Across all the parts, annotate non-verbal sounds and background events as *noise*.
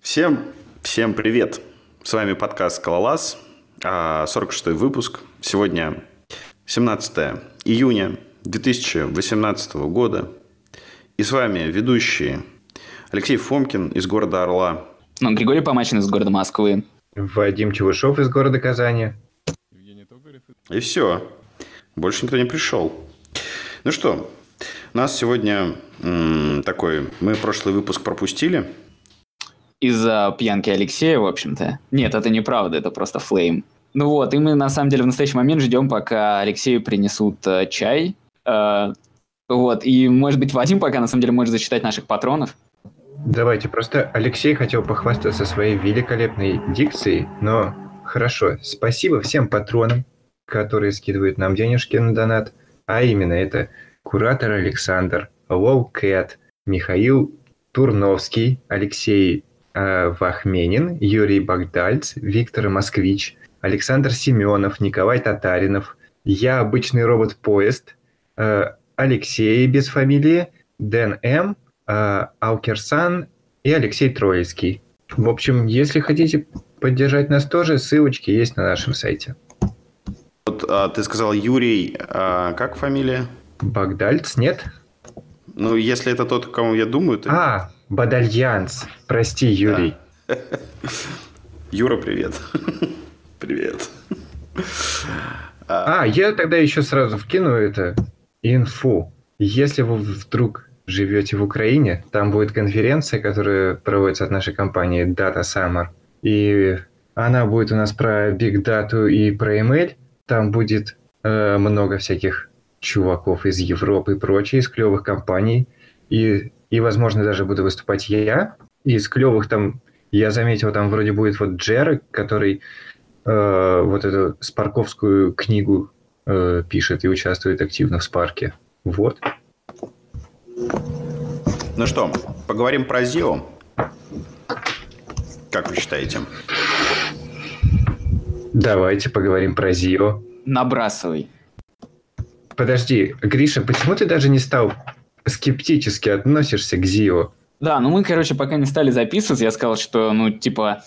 Всем, всем привет! С вами подкаст «Скалолаз», 46-й выпуск. Сегодня 17 июня 2018 года. И с вами ведущие Алексей Фомкин из города Орла. Ну, Григорий Помачин из города Москвы. Вадим Чевышов из города Казани. И все. Больше никто не пришел. Ну что, у нас сегодня м, такой... Мы прошлый выпуск пропустили. Из-за пьянки Алексея, в общем-то. Нет, это неправда, это просто флейм. Ну вот, и мы на самом деле в настоящий момент ждем, пока Алексею принесут э, чай. Э, вот, и может быть Вадим пока на самом деле может зачитать наших патронов. Давайте, просто Алексей хотел похвастаться своей великолепной дикцией, но хорошо, спасибо всем патронам, которые скидывают нам денежки на донат, а именно это Куратор Александр, Лоу Кэт, Михаил Турновский, Алексей Вахменин, Юрий Багдальц, Виктор Москвич, Александр Семенов, Николай Татаринов, я обычный робот-поезд, э, Алексей без фамилии, Дэн М, э, Алкерсан и Алексей Троицкий. В общем, если хотите поддержать нас тоже, ссылочки есть на нашем сайте. Вот а, ты сказал Юрий, а, как фамилия? Багдальц, нет? Ну, если это тот, кому я думаю, то... А, Бадальянс. Прости, Юрий. *laughs* Юра, привет. *laughs* Привет. А, я тогда еще сразу вкину это инфу. Если вы вдруг живете в Украине, там будет конференция, которая проводится от нашей компании Data Summer. И она будет у нас про Big Data и про email. Там будет э, много всяких чуваков из Европы и прочее, из клевых компаний. И, и, возможно, даже буду выступать я. Из клевых там, я заметил, там вроде будет вот Джерек, который э, вот эту спарковскую книгу э, пишет и участвует активно в Спарке. Вот. Ну что, поговорим про ZIO? Как вы считаете? Давайте поговорим про Зио. Набрасывай. Подожди, Гриша, почему ты даже не стал скептически относишься к Зио? Да, ну мы, короче, пока не стали записываться, я сказал, что, ну, типа,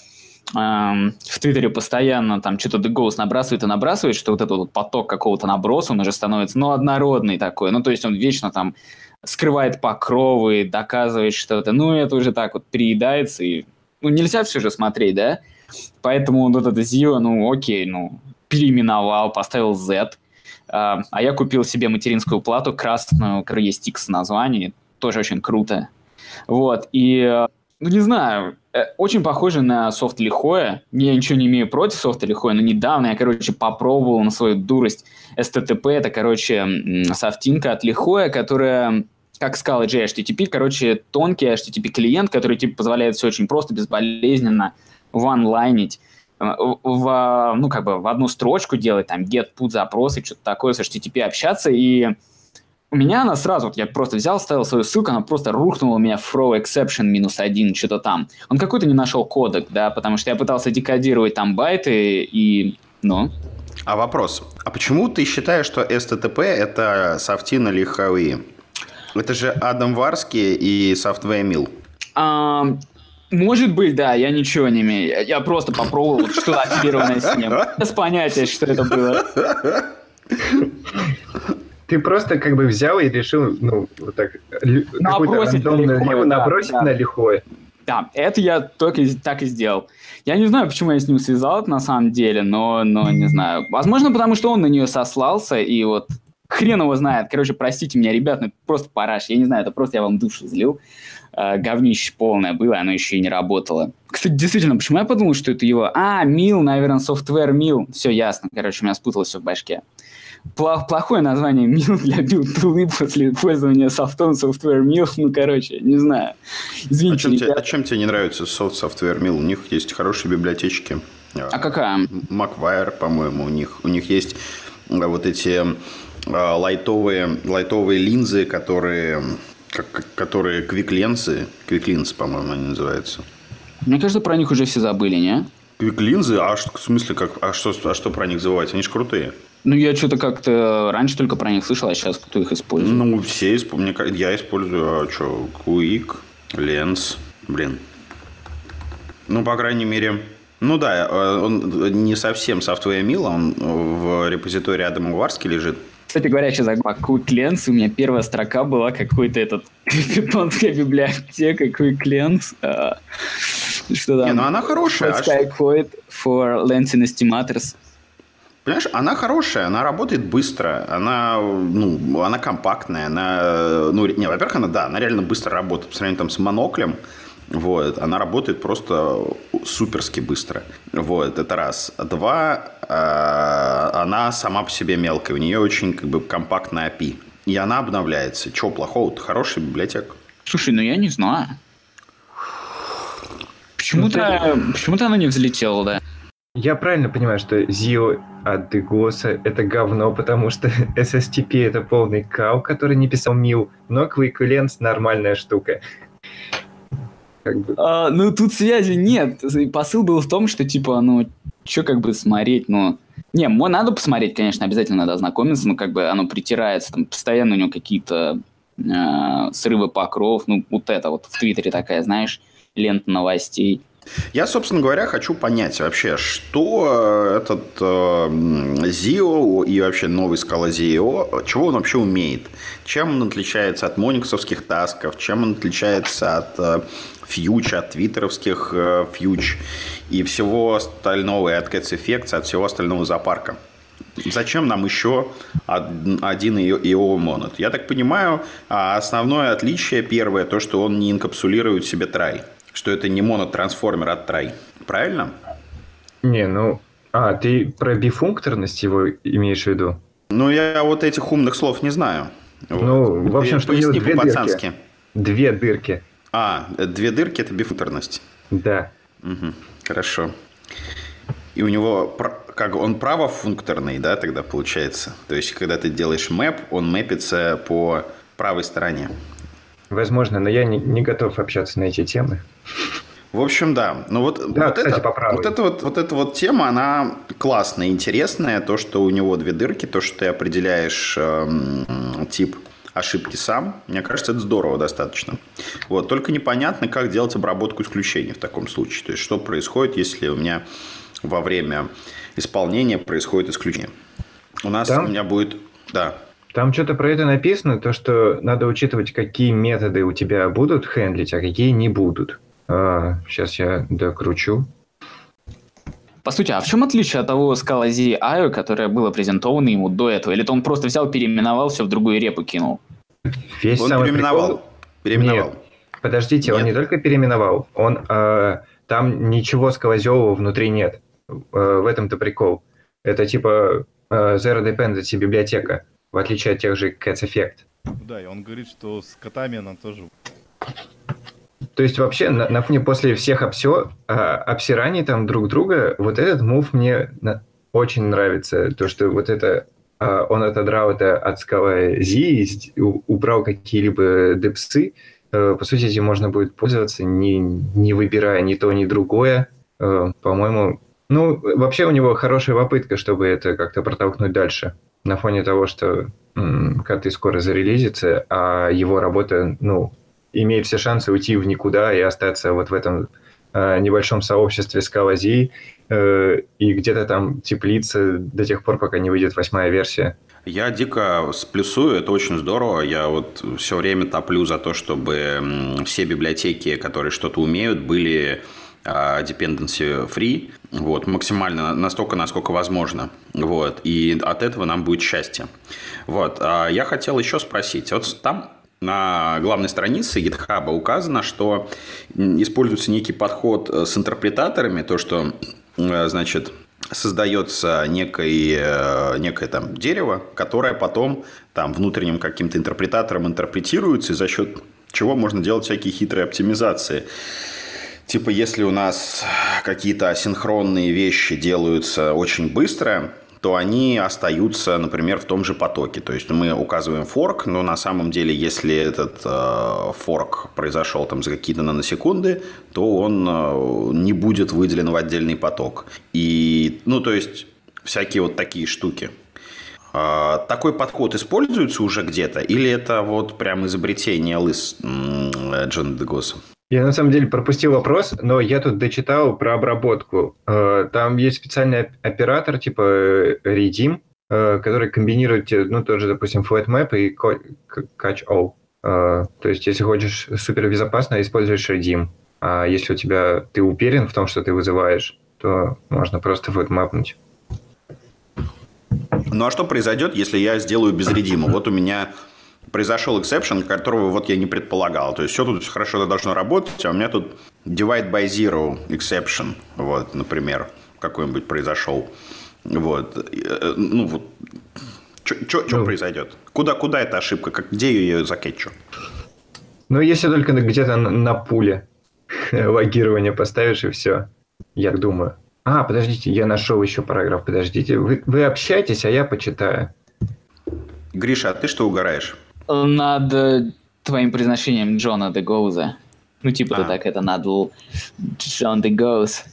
эм, в Твиттере постоянно там что-то голос набрасывает и набрасывает, что вот этот вот поток какого-то наброса, он уже становится, ну, однородный такой. Ну, то есть он вечно там скрывает покровы, доказывает что-то. Ну, это уже так вот приедается, и ну, нельзя все же смотреть, да? Поэтому вот это Zio, ну, окей, ну, переименовал, поставил Z. А, а я купил себе материнскую плату красную, у есть X название, тоже очень круто. Вот, и, ну, не знаю, э, очень похоже на софт Лихоя. Я ничего не имею против софта Лихоя, но недавно я, короче, попробовал на свою дурость STTP. Это, короче, софтинка от Лихоя, которая как сказал JHTTP, короче, тонкий HTTP-клиент, который типа позволяет все очень просто, безболезненно ванлайнить в, в, ну, как бы в одну строчку делать, там, get, put запросы, что-то такое, с HTTP общаться, и у меня она сразу, вот я просто взял, ставил свою ссылку, она просто рухнула у меня в throw exception минус один, что-то там. Он какой-то не нашел кодек, да, потому что я пытался декодировать там байты и, ну... А вопрос, а почему ты считаешь, что STTP это софтина или хави? Это же Адам Варский и Software Mill. А, может быть, да, я ничего не имею. Я, я просто попробовал, что активированное *laughs* с ним. Без понятия, что это было. Ты просто как бы взял и решил, ну, вот так, Набросить на лихое, да, набросить да. на лихое. Да, это я только так и сделал. Я не знаю, почему я с ним связал это на самом деле, но, но не *laughs* знаю. Возможно, потому что он на нее сослался, и вот хрен его знает. Короче, простите меня, ребят, ну просто параш. Я не знаю, это просто я вам душу излил. Э, говнище полное было, оно еще и не работало. Кстати, действительно, почему я подумал, что это его? А, Mill, наверное, SoftwareMill. Все ясно, короче, у меня спуталось все в башке. Пла- плохое название Mill для build tool ы после пользования софтом SoftwareMill. Ну, короче, не знаю. А Извините, чем, тебе, а чем тебе не нравится Soft Software Mill? У них есть хорошие библиотечки. А какая? Macwire, по-моему, у них. У них есть а, вот эти а, лайтовые, лайтовые линзы, которые, как- которые квик-ленсы. Квик-линз, по-моему, они называются. Мне кажется, про них уже все забыли, не? Квик-линзы? А что, в смысле, как, а, что, а что про них забывать? Они же крутые. Ну, я что-то как-то раньше только про них слышал, а сейчас кто их использует? Ну, все используют. Я использую, а что, Quick, Lens. Блин. Ну, по крайней мере, ну да, э, он не совсем Software Mill, он в репозитории Адама Гварски лежит. Кстати говоря, сейчас Quick Lens, у меня первая строка была какой-то этот *laughs* японская библиотека Quick Lens. А, что там? Не, ну она хорошая. Skycode for Lensing Estimators. Понимаешь, она хорошая, она работает быстро, она, ну, она компактная, она, ну, не, во-первых, она, да, она реально быстро работает по сравнению там с моноклем, вот, она работает просто суперски быстро, вот, это раз. Два, э, она сама по себе мелкая, у нее очень, как бы, компактная API, и она обновляется. Чего плохого? Хорошая библиотека. Слушай, ну я не знаю. Почему-то, ну, почему-то она не взлетела, да. Я правильно понимаю, что Zio от Дегоса это говно, потому что *laughs* SSTP это полный кау, который не писал Мил, но Quick нормальная штука. Как бы. а, ну, тут связи нет. Посыл был в том, что, типа, ну, что как бы смотреть, ну... Не, надо посмотреть, конечно, обязательно надо ознакомиться, но как бы оно притирается, там постоянно у него какие-то э, срывы покров, ну, вот это вот в Твиттере такая, знаешь, лента новостей. Я, собственно говоря, хочу понять вообще, что э, этот э, ZIO и вообще новый скала ZIO, чего он вообще умеет? Чем он отличается от мониксовских тасков? Чем он отличается от э, фьюч, от твиттеровских э, фьюч и всего остального, и от Cats Effects, от всего остального зоопарка? Зачем нам еще один IO монот? Я так понимаю, а основное отличие первое, то, что он не инкапсулирует в себе трай что это не монотрансформер от трай. Правильно? Не, ну... А, ты про бифункторность его имеешь в виду? Ну, я вот этих умных слов не знаю. Ну, вот. в общем, что Поясни две по-пацански. Дырки. Две дырки. А, две дырки – это бифункторность? Да. Угу, хорошо. И у него, как он правофункторный, да, тогда получается? То есть, когда ты делаешь мэп, он мэпится по правой стороне. Возможно, но я не, не готов общаться на эти темы. В общем, да. Ну вот, да, вот, кстати, это, вот, это вот, вот эта вот тема, она классная, интересная. То, что у него две дырки, то, что ты определяешь э, тип ошибки сам, мне кажется, это здорово достаточно. Вот, только непонятно, как делать обработку исключений в таком случае. То есть, что происходит, если у меня во время исполнения происходит исключение. У нас Там? у меня будет... Да. Там что-то про это написано, то, что надо учитывать, какие методы у тебя будут хендлить, а какие не будут. А, сейчас я докручу. По сути, а в чем отличие от того Scala Z IO, которое было презентовано ему до этого? Или то он просто взял, переименовал, все в другую репу кинул? Весь он самый переименовал. Прикол... Переименовал. Нет, подождите, нет. он не только переименовал, он э, там ничего скалозевого внутри нет. Э, в этом-то прикол. Это типа э, Zero Dependency библиотека в отличие от тех же Cats Effect. Да, и он говорит, что с котами она тоже... То есть вообще на, на фоне после всех обсё, а, обсираний там друг друга, вот этот мув мне на, очень нравится. То, что вот это а, он отодрал это от скала Z, убрал какие-либо депсы. А, по сути, этим можно будет пользоваться, не, не выбирая ни то, ни другое. А, по-моему, ну, вообще у него хорошая попытка, чтобы это как-то протолкнуть дальше на фоне того, что коты скоро зарелизится, а его работа, ну, имеет все шансы уйти в никуда и остаться вот в этом э, небольшом сообществе скалази э, и где-то там теплиться до тех пор, пока не выйдет восьмая версия. Я дико сплюсую, это очень здорово. Я вот все время топлю за то, чтобы все библиотеки, которые что-то умеют, были а, dependency free, вот, максимально настолько, насколько возможно, вот, и от этого нам будет счастье. Вот, а я хотел еще спросить, вот там на главной странице GitHub указано, что используется некий подход э, с интерпретаторами, то, что, э, значит, создается некое, э, некое там дерево, которое потом там внутренним каким-то интерпретатором интерпретируется, и за счет чего можно делать всякие хитрые оптимизации. Типа, если у нас какие-то асинхронные вещи делаются очень быстро, то они остаются, например, в том же потоке. То есть мы указываем форк, но на самом деле, если этот э, форк произошел там за какие-то наносекунды, то он э, не будет выделен в отдельный поток. И, ну, то есть всякие вот такие штуки. Э, такой подход используется уже где-то? Или это вот прям изобретение лыс Джона Дегоса? Я на самом деле пропустил вопрос, но я тут дочитал про обработку. Э, Там есть специальный оп- оператор типа э, redeem, э, который комбинирует, ну, тоже, допустим, flatmap и ко- к- catch all. Э, То есть, если хочешь супер безопасно, используешь redeem. А если у тебя ты уверен в том, что ты вызываешь, то можно просто flatmapнуть. Ну а что произойдет, если я сделаю без редима? Вот у меня произошел эксепшн, которого вот я не предполагал. То есть все тут хорошо должно работать, а у меня тут divide by zero exception, вот, например, какой-нибудь произошел. Вот. Э, Ну вот. Что Ну. произойдет? Куда, куда эта ошибка? Как, где я ее закетчу? Ну, если только где-то на, на пуле *laughs* логирование поставишь, и все. Я думаю. А, подождите, я нашел еще параграф, подождите. Вы, вы общаетесь, а я почитаю. Гриша, а ты что угораешь? Над э, твоим произношением Джона де Гоуза. Ну, типа А. ты так это надул. Джон де Гоуз.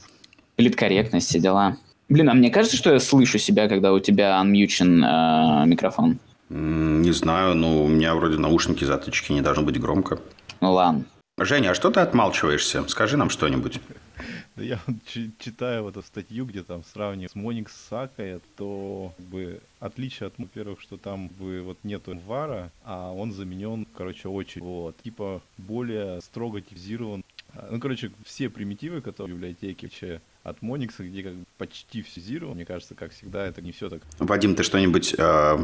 Политкорректность, все дела. Блин, а мне кажется, что я слышу себя, когда у тебя анмьючен э, микрофон. Не знаю, но у меня вроде наушники затычки, не должно быть громко. Ну ладно. Женя, а что ты отмалчиваешься? Скажи нам что-нибудь. *laughs* Я читаю вот эту статью, где там сравнивают с Моникс Сакой, то как бы отличие от, во-первых, что там бы вот нету вара, а он заменен, короче, очередь. Вот, типа более строго типизирован. А, Ну, короче, все примитивы, которые в библиотеке че, от Моникса, где как почти все зировано, мне кажется, как всегда, это не все так Вадим, ты что-нибудь э,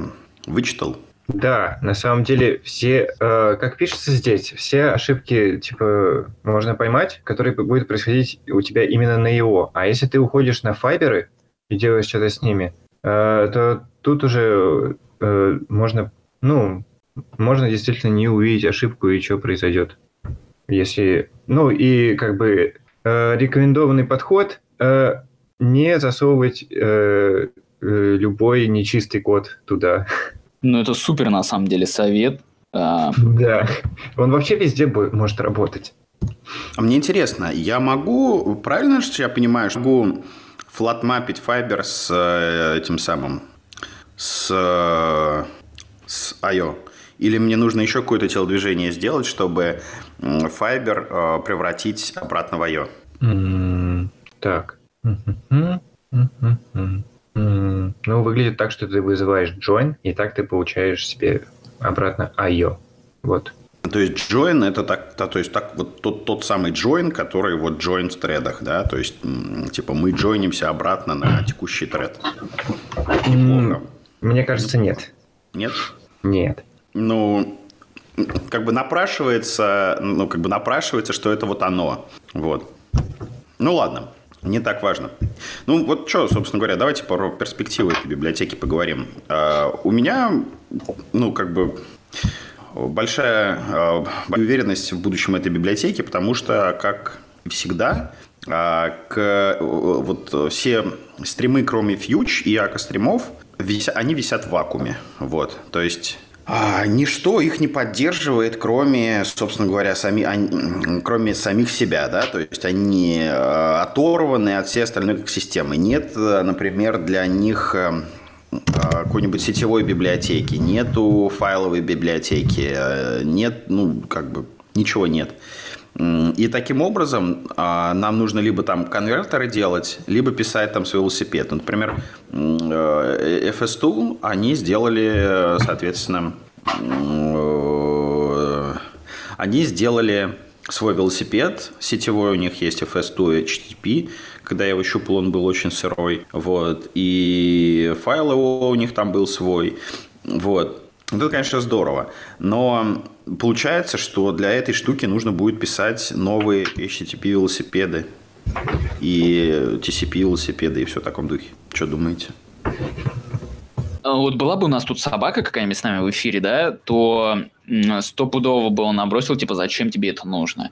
вычитал? Да, на самом деле все, э, как пишется здесь, все ошибки, типа, можно поймать, которые будут происходить у тебя именно на ИО. А если ты уходишь на файберы и делаешь что-то с ними, э, то тут уже э, можно, ну, можно действительно не увидеть ошибку и что произойдет. Если, ну и как бы э, рекомендованный подход э, не засовывать э, э, любой нечистый код туда. *laughs* Ну, это супер, на самом деле, совет. А, Да. Он вообще везде может работать. А мне интересно, я могу, правильно что я понимаю, что могу флатмапить Fiber с э, этим самым, с, э, с IO? Или мне нужно еще какое-то телодвижение сделать, чтобы Fiber э, превратить обратно в IO? М, Так. Мгм. Мгм. Ну, выглядит так, что ты вызываешь join, и так ты получаешь себе обратно IO. Вот. То есть join это так, то, то есть так вот тот, тот самый join, который вот join в тредах, да, то есть типа мы джойнимся обратно на текущий тред. Неплохо. Мне кажется, нет. Нет? Нет. Ну, как бы напрашивается, ну, как бы напрашивается, что это вот оно. Вот. Ну, ладно. Не так важно. Ну, вот что, собственно говоря, давайте про перспективы этой библиотеки поговорим. А, у меня, ну, как бы большая а, уверенность в будущем этой библиотеки, потому что, как всегда, а, к, вот все стримы, кроме фьюч и ака-стримов, вися- они висят в вакууме. Вот. То есть а, ничто их не поддерживает, кроме, собственно говоря, сами, они- кроме самих себя, да, то есть они э, оторваны от всей остальной экосистемы. Нет, э, например, для них э, какой-нибудь сетевой библиотеки, нету файловой библиотеки, нет, ну, как бы, ничего нет. И таким образом а, нам нужно либо там конвертеры делать, либо писать там свой велосипед. Ну, Например, э, FS2 они сделали, э, соответственно, э, они сделали свой велосипед сетевой, у них есть FS2 HTTP, когда я его щупал, он был очень сырой, вот, и файл его у них там был свой. Вот Это, конечно, здорово. Но получается, что для этой штуки нужно будет писать новые HTTP велосипеды и TCP велосипеды и все в таком духе. Что думаете? А Вот была бы у нас тут собака какая-нибудь с нами в эфире, да, то стопудово бы он набросил, типа, зачем тебе это нужно?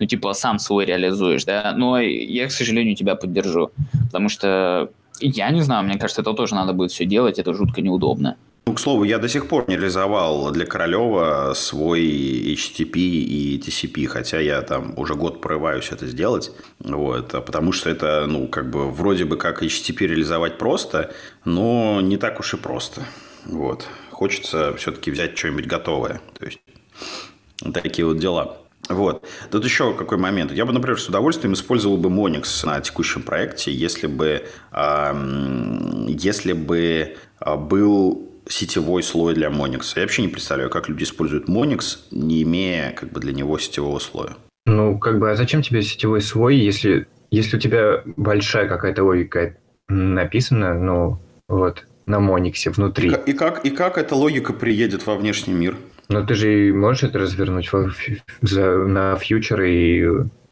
Ну, типа, сам свой реализуешь, да. Но я, к сожалению, тебя поддержу. Потому что, я не знаю, мне кажется, это тоже надо будет все делать, это жутко неудобно. Ну, к слову, я до сих пор не реализовал для Королева свой HTTP и TCP, хотя я там уже год порываюсь это сделать, вот, а потому что это, ну, как бы, вроде бы как HTTP реализовать просто, но не так уж и просто, вот. Хочется все-таки взять что-нибудь готовое, то есть, такие вот дела. Вот. Тут еще какой момент. Я бы, например, с удовольствием использовал бы Monix на текущем проекте, если бы, э, если бы а, был сетевой слой для Monix. Я вообще не представляю, как люди используют Monix, не имея как бы для него сетевого слоя. Ну, как бы, а зачем тебе сетевой слой, если, если у тебя большая какая-то логика написана, ну, вот, на Мониксе внутри. И как, и как эта логика приедет во внешний мир? Ну, ты же можешь это развернуть во, за, на фьючеры и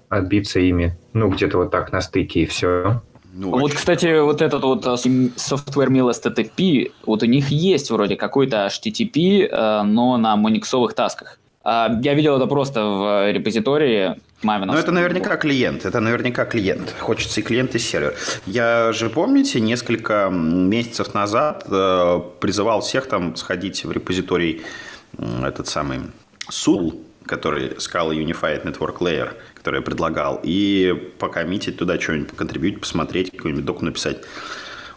отбиться ими. Ну, где-то вот так на стыке и все. Ну, вот, кстати, вот этот вот э, Software Mill STTP, вот у них есть вроде какой-то HTTP, э, но на мониксовых тасках. А, я видел это просто в репозитории Мамина. Ну, это наверняка клиент. Это наверняка клиент. Хочется и клиент, и сервер. Я же, помните, несколько месяцев назад э, призывал всех там сходить в репозиторий этот самый SUL, который Scala Unified Network Layer, который я предлагал, и покоммитить туда что-нибудь, контрибьютить, посмотреть, какой-нибудь док написать.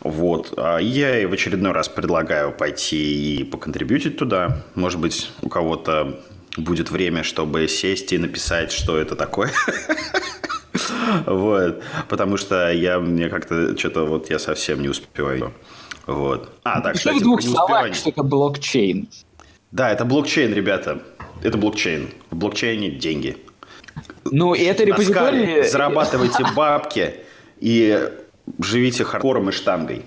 Вот. А я в очередной раз предлагаю пойти и поконтрибьютить туда. Может быть, у кого-то будет время, чтобы сесть и написать, что это такое. *laughs* Вот. Потому что я мне как-то что-то вот я совсем не успеваю. Вот. А, так, кстати, в двух словах, что это блокчейн. Да, это блокчейн, ребята. Это блокчейн. В блокчейне деньги. Ну, и это репозиторий... Зарабатывайте бабки и живите хардкором и штангой.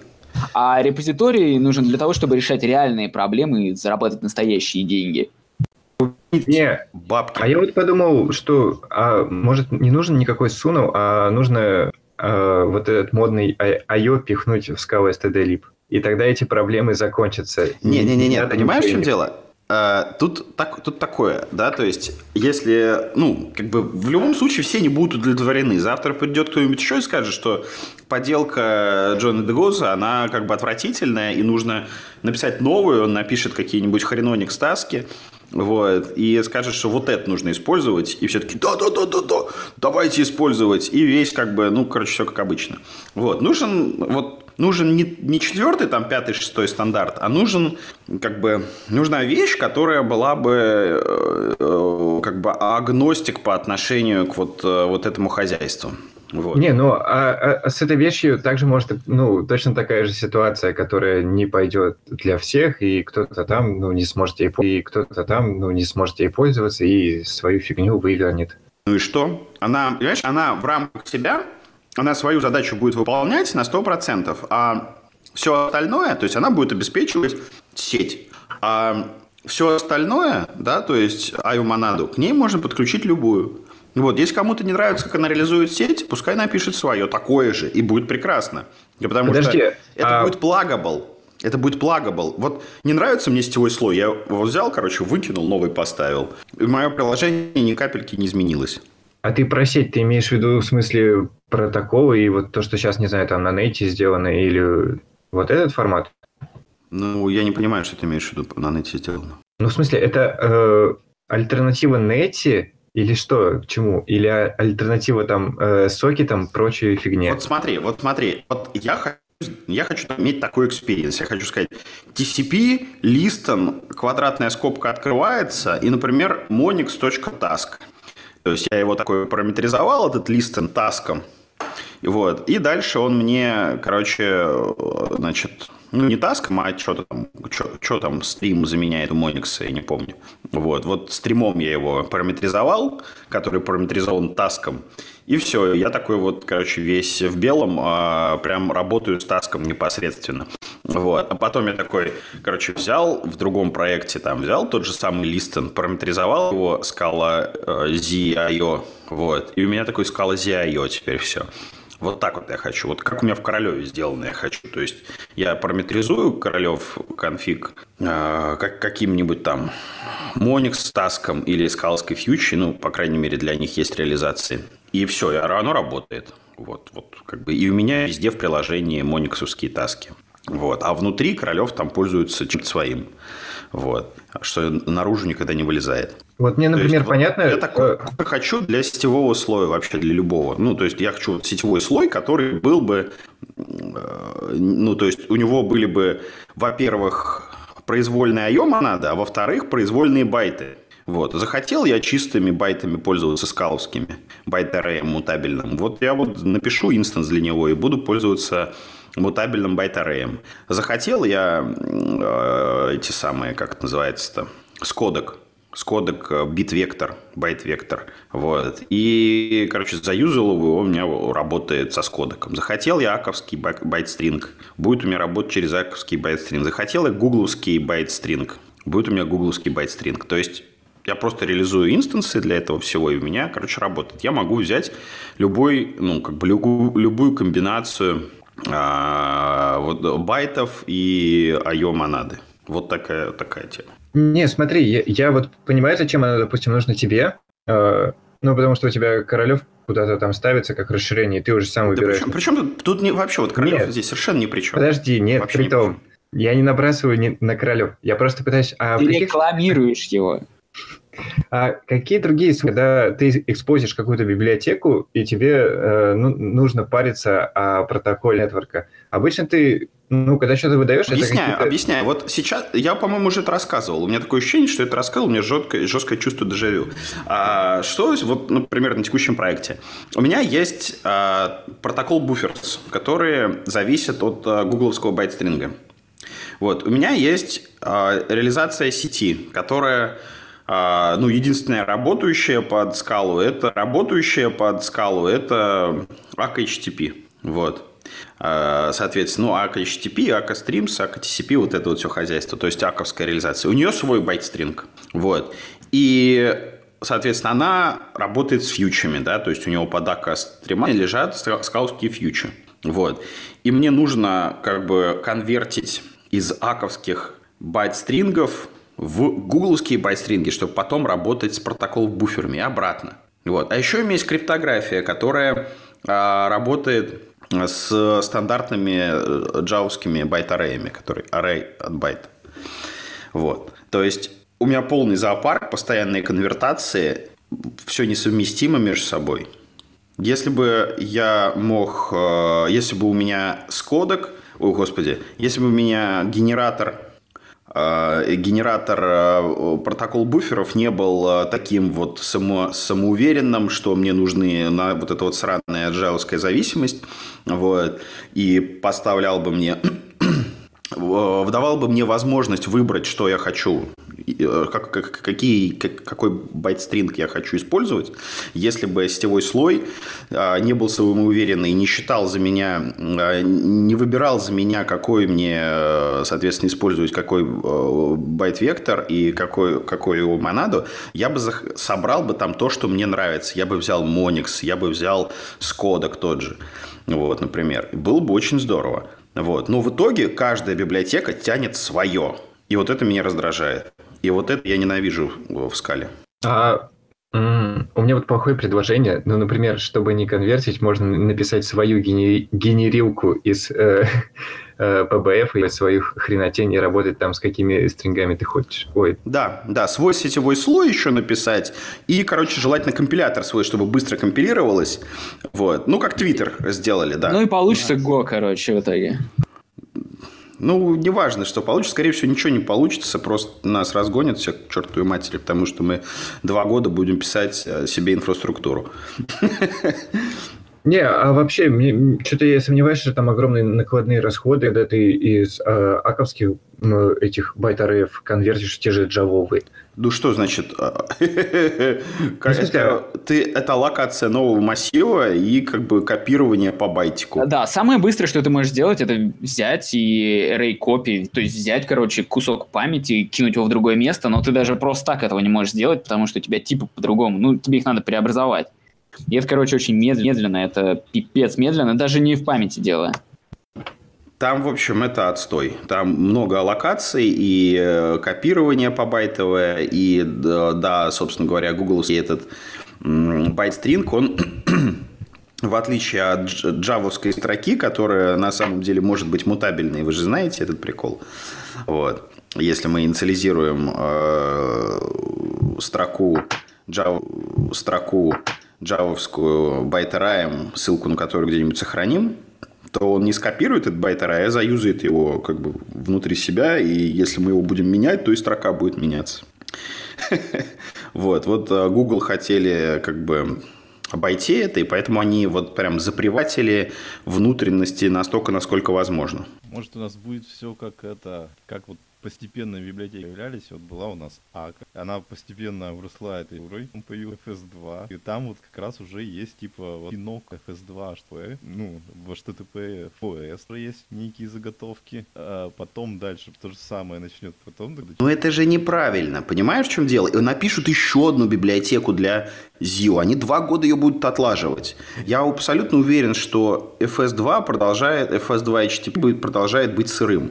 А репозиторий нужен для того, чтобы решать реальные проблемы и зарабатывать настоящие деньги. Не, бабки. А я вот подумал, что а, может не нужен никакой сунул, а нужно а, вот этот модный IO пихнуть в Scala STD lib. И тогда эти проблемы закончатся. Не-не-не, понимаешь, в чем дело? Э, тут, так, тут такое, да, то есть, если, ну, как бы в любом случае все не будут удовлетворены. Завтра придет кто-нибудь еще и скажет, что поделка Джона Дегоза, она как бы отвратительная, и нужно написать новую, он напишет какие-нибудь хреноник таски, вот, и скажет, что вот это нужно использовать, и все таки да-да-да-да-да, давайте использовать, и весь как бы, ну, короче, все как обычно. Вот, нужен вот нужен не, не четвертый, там, пятый, шестой стандарт, а нужен, как бы, нужна вещь, которая была бы, э, э, как бы, агностик по отношению к вот, э, вот этому хозяйству. Вот. Не, ну, а, а с этой вещью также может, ну, точно такая же ситуация, которая не пойдет для всех, и кто-то там, ну, не сможет ей, и кто-то там, ну, не сможет ей пользоваться, и свою фигню вывернет. Ну и что? Она, понимаешь, она в рамках себя она свою задачу будет выполнять на 100%, а все остальное, то есть она будет обеспечивать сеть. А все остальное, да, то есть аю-монаду, к ней можно подключить любую. Вот, если кому-то не нравится, как она реализует сеть, пускай напишет свое такое же, и будет прекрасно. Потому Подожди, что это а... будет плагабл. Это будет плагабл. Вот не нравится мне сетевой слой, я его взял, короче, выкинул, новый поставил. И мое приложение ни капельки не изменилось. А ты про сеть, ты имеешь в виду в смысле протоколы и вот то, что сейчас, не знаю, там на Netty сделано, или вот этот формат? Ну, я не понимаю, что ты имеешь в виду на Netty сделано. Ну, в смысле, это э, альтернатива Netty или что, к чему? Или альтернатива там э, сокетам, прочей фигне? Вот смотри, вот смотри, вот я хочу я хочу иметь такой experience. Я хочу сказать, TCP листом квадратная скобка открывается, и, например, monix.task. То есть я его такой параметризовал, этот листен таском. Вот. И дальше он мне, короче, значит, ну, не таском, а что-то там, что там стрим заменяет у Monix, я не помню. Вот. Вот стримом я его параметризовал, который параметризован таском. И все, я такой вот, короче, весь в белом, а, прям работаю с таском непосредственно. Вот. А потом я такой, короче, взял в другом проекте, там, взял тот же самый листен, параметризовал его, скала э, ZIO, вот. И у меня такой скала ZIO теперь все. Вот так вот я хочу. Вот как у меня в Королеве сделано я хочу. То есть я параметризую Королев конфиг э, как, каким-нибудь там Monix с таском или скалской фьючи, ну, по крайней мере, для них есть реализации. И все, и оно работает. Вот, вот, как бы. И у меня везде в приложении мониксовские таски. Вот. А внутри Королев там пользуется чем-то своим. Вот. Что наружу никогда не вылезает. Вот мне, например, есть, понятно... Вот я такой э, хочу для сетевого слоя, вообще для любого. Ну, то есть, я хочу сетевой слой, который был бы... Э, ну, то есть, у него были бы, во-первых, произвольные IO монады, а во-вторых, произвольные байты. Вот. Захотел я чистыми байтами пользоваться скаловскими, байт-арреем мутабельным. Вот я вот напишу инстанс для него и буду пользоваться мутабельным byte array ем. Захотел я э, эти самые, как это называется-то, scodec scodec bit vector, byte vector. Вот. И, короче, заюзал его, у меня работает со scodec ом. Захотел я аковский byte string, будет у меня работать через аковский byte string. Захотел я гугловский byte string, будет у меня гугловский byte string. То есть, я просто реализую instance ы для этого всего, и у меня, короче, работает. Я могу взять любой, ну, как бы любую, любую комбинацию а, вот, байтов и IO монады. Вот такая, такая тема. Не, смотри, я, я вот понимаю, зачем она, допустим, нужна тебе. Э, ну, потому что у тебя Королев куда-то там ставится как расширение, и ты уже сам выбираешь. Да причем, причем тут, тут не, вообще вот Королев нет, здесь совершенно ни при чем. Подожди, нет, вообще при том, я не набрасываю не на Королев. Я просто пытаюсь... А ты каких... рекламируешь его. А какие другие, когда ты экспозишь какую-то библиотеку, и тебе э, ну, нужно париться о протоколе нетворка? Обычно ты ну, когда что-то выдаешь... Объясняю, это объясняю. Вот сейчас, я, по-моему, уже это рассказывал. У меня такое ощущение, что это рассказывал, у меня жесткое, жесткое чувство дежавю. А, что, вот, например, на текущем проекте? У меня есть а, протокол Buffers, который зависит от а, гугловского байтстринга. Вот, у меня есть а, реализация сети, которая а, ну, единственная работающая под скалу, это работающая под скалу, это ACK HTTP. Вот. А, соответственно, ну, ACK HTTP, ACK Streams, ACK TCP, вот это вот все хозяйство, то есть аковская реализация. У нее свой байтстринг. Вот. И соответственно, она работает с фьючами, да, то есть у него под АК стрима лежат скалские фьючи. Вот. И мне нужно как бы конвертить из аковских byte string ов в гугловские byte string и, чтобы потом работать с protocol buffer ами обратно. Вот. А еще у меня есть криптография, которая а, работает с стандартными э, джавскими byte array ями, которые array от байта. Вот. То есть у меня полный зоопарк, постоянные конвертации, все несовместимо между собой. Если бы я мог, э, если бы у меня скодек, ой, господи, если бы у меня генератор э, генератор протокол буферов не был таким вот само, самоуверенным, что мне нужны на вот эта вот сраная джавская зависимость, вот, и поставлял бы мне *clears throat* давал бы мне возможность выбрать, что я хочу, как, как, какие, как, какой ByteString я хочу использовать, если бы сетевой слой а, не был самоуверенный, не считал за меня, а, не выбирал за меня, какой мне, э, соответственно, использовать какой э, ByteVector и какой, какой его монаду, я бы собрал бы там то, что мне нравится. Я бы взял Monix, я бы взял scodec тот же, вот, например. Было бы очень здорово. Вот. Но в итоге каждая библиотека тянет свое. И вот это меня раздражает. И вот это я ненавижу в скале. А у меня вот плохое предложение. Ну, например, чтобы не конвертить, можно написать свою генери- генерилку из э, *laughs* э, PBF и свою хренотень и работать там с какими стрингами ты хочешь. Ой. Да, да, свой сетевой слой еще написать. И, короче, желательно компилятор свой, чтобы быстро компилировалось. Вот. Ну, как Twitter сделали, да. Ну и получится Go, короче, в итоге. Ну, неважно, что получится. Скорее всего, ничего не получится. Просто нас разгонят все к чертовой матери, потому что мы два года будем писать э, себе инфраструктуру. *laughs* Не, а вообще, мне, что-то я сомневаюсь, что там огромные накладные расходы, когда ты из э, аковских э, этих байт-арреев конвертишь в те же джавовые. Ну что значит? А, *laughs* это, ты, это локация нового массива и как бы копирование по байтику. Да, самое быстрое, что ты можешь сделать, это взять и array копии, то есть взять, короче, кусок памяти, кинуть его в другое место, но ты даже просто так этого не можешь сделать, потому что у тебя типы по-другому, ну, тебе их надо преобразовать. И это, короче, очень медленно, это пипец медленно, даже не в памяти дело. Там, в общем, это отстой. Там много аллокаций и э, копирование побайтовое, и, да, собственно говоря, Google этот ByteString, он *clears throat* в отличие от джавовской строки, которая на самом деле может быть мутабельной, вы же знаете этот прикол. Вот. Если мы инициализируем э, строку, джав, строку джавовскую byte array -ем, ссылку на которую где-нибудь сохраним, то он не скопирует этот byte array, а заюзает его как бы внутри себя, и если мы его будем менять, то и строка будет меняться. *laughs* Вот, вот э, Google хотели как бы обойти это, и поэтому они вот прям заприватили внутренности настолько, насколько возможно. Может, у нас будет все как это, как вот постепенно библиотеки появлялись, вот была у нас АК, она постепенно выросла этой уровень, появилась FS2, и там вот как раз уже есть типа вот кинок FS2, что, ну, в HTTP FOS есть некие заготовки, а потом дальше то же самое начнет потом. Но это же неправильно, понимаешь, в чем дело? И напишут еще одну библиотеку для ZIO, они два года ее будут отлаживать. Я абсолютно уверен, что FS2 продолжает, FS2 HTTP продолжает быть сырым.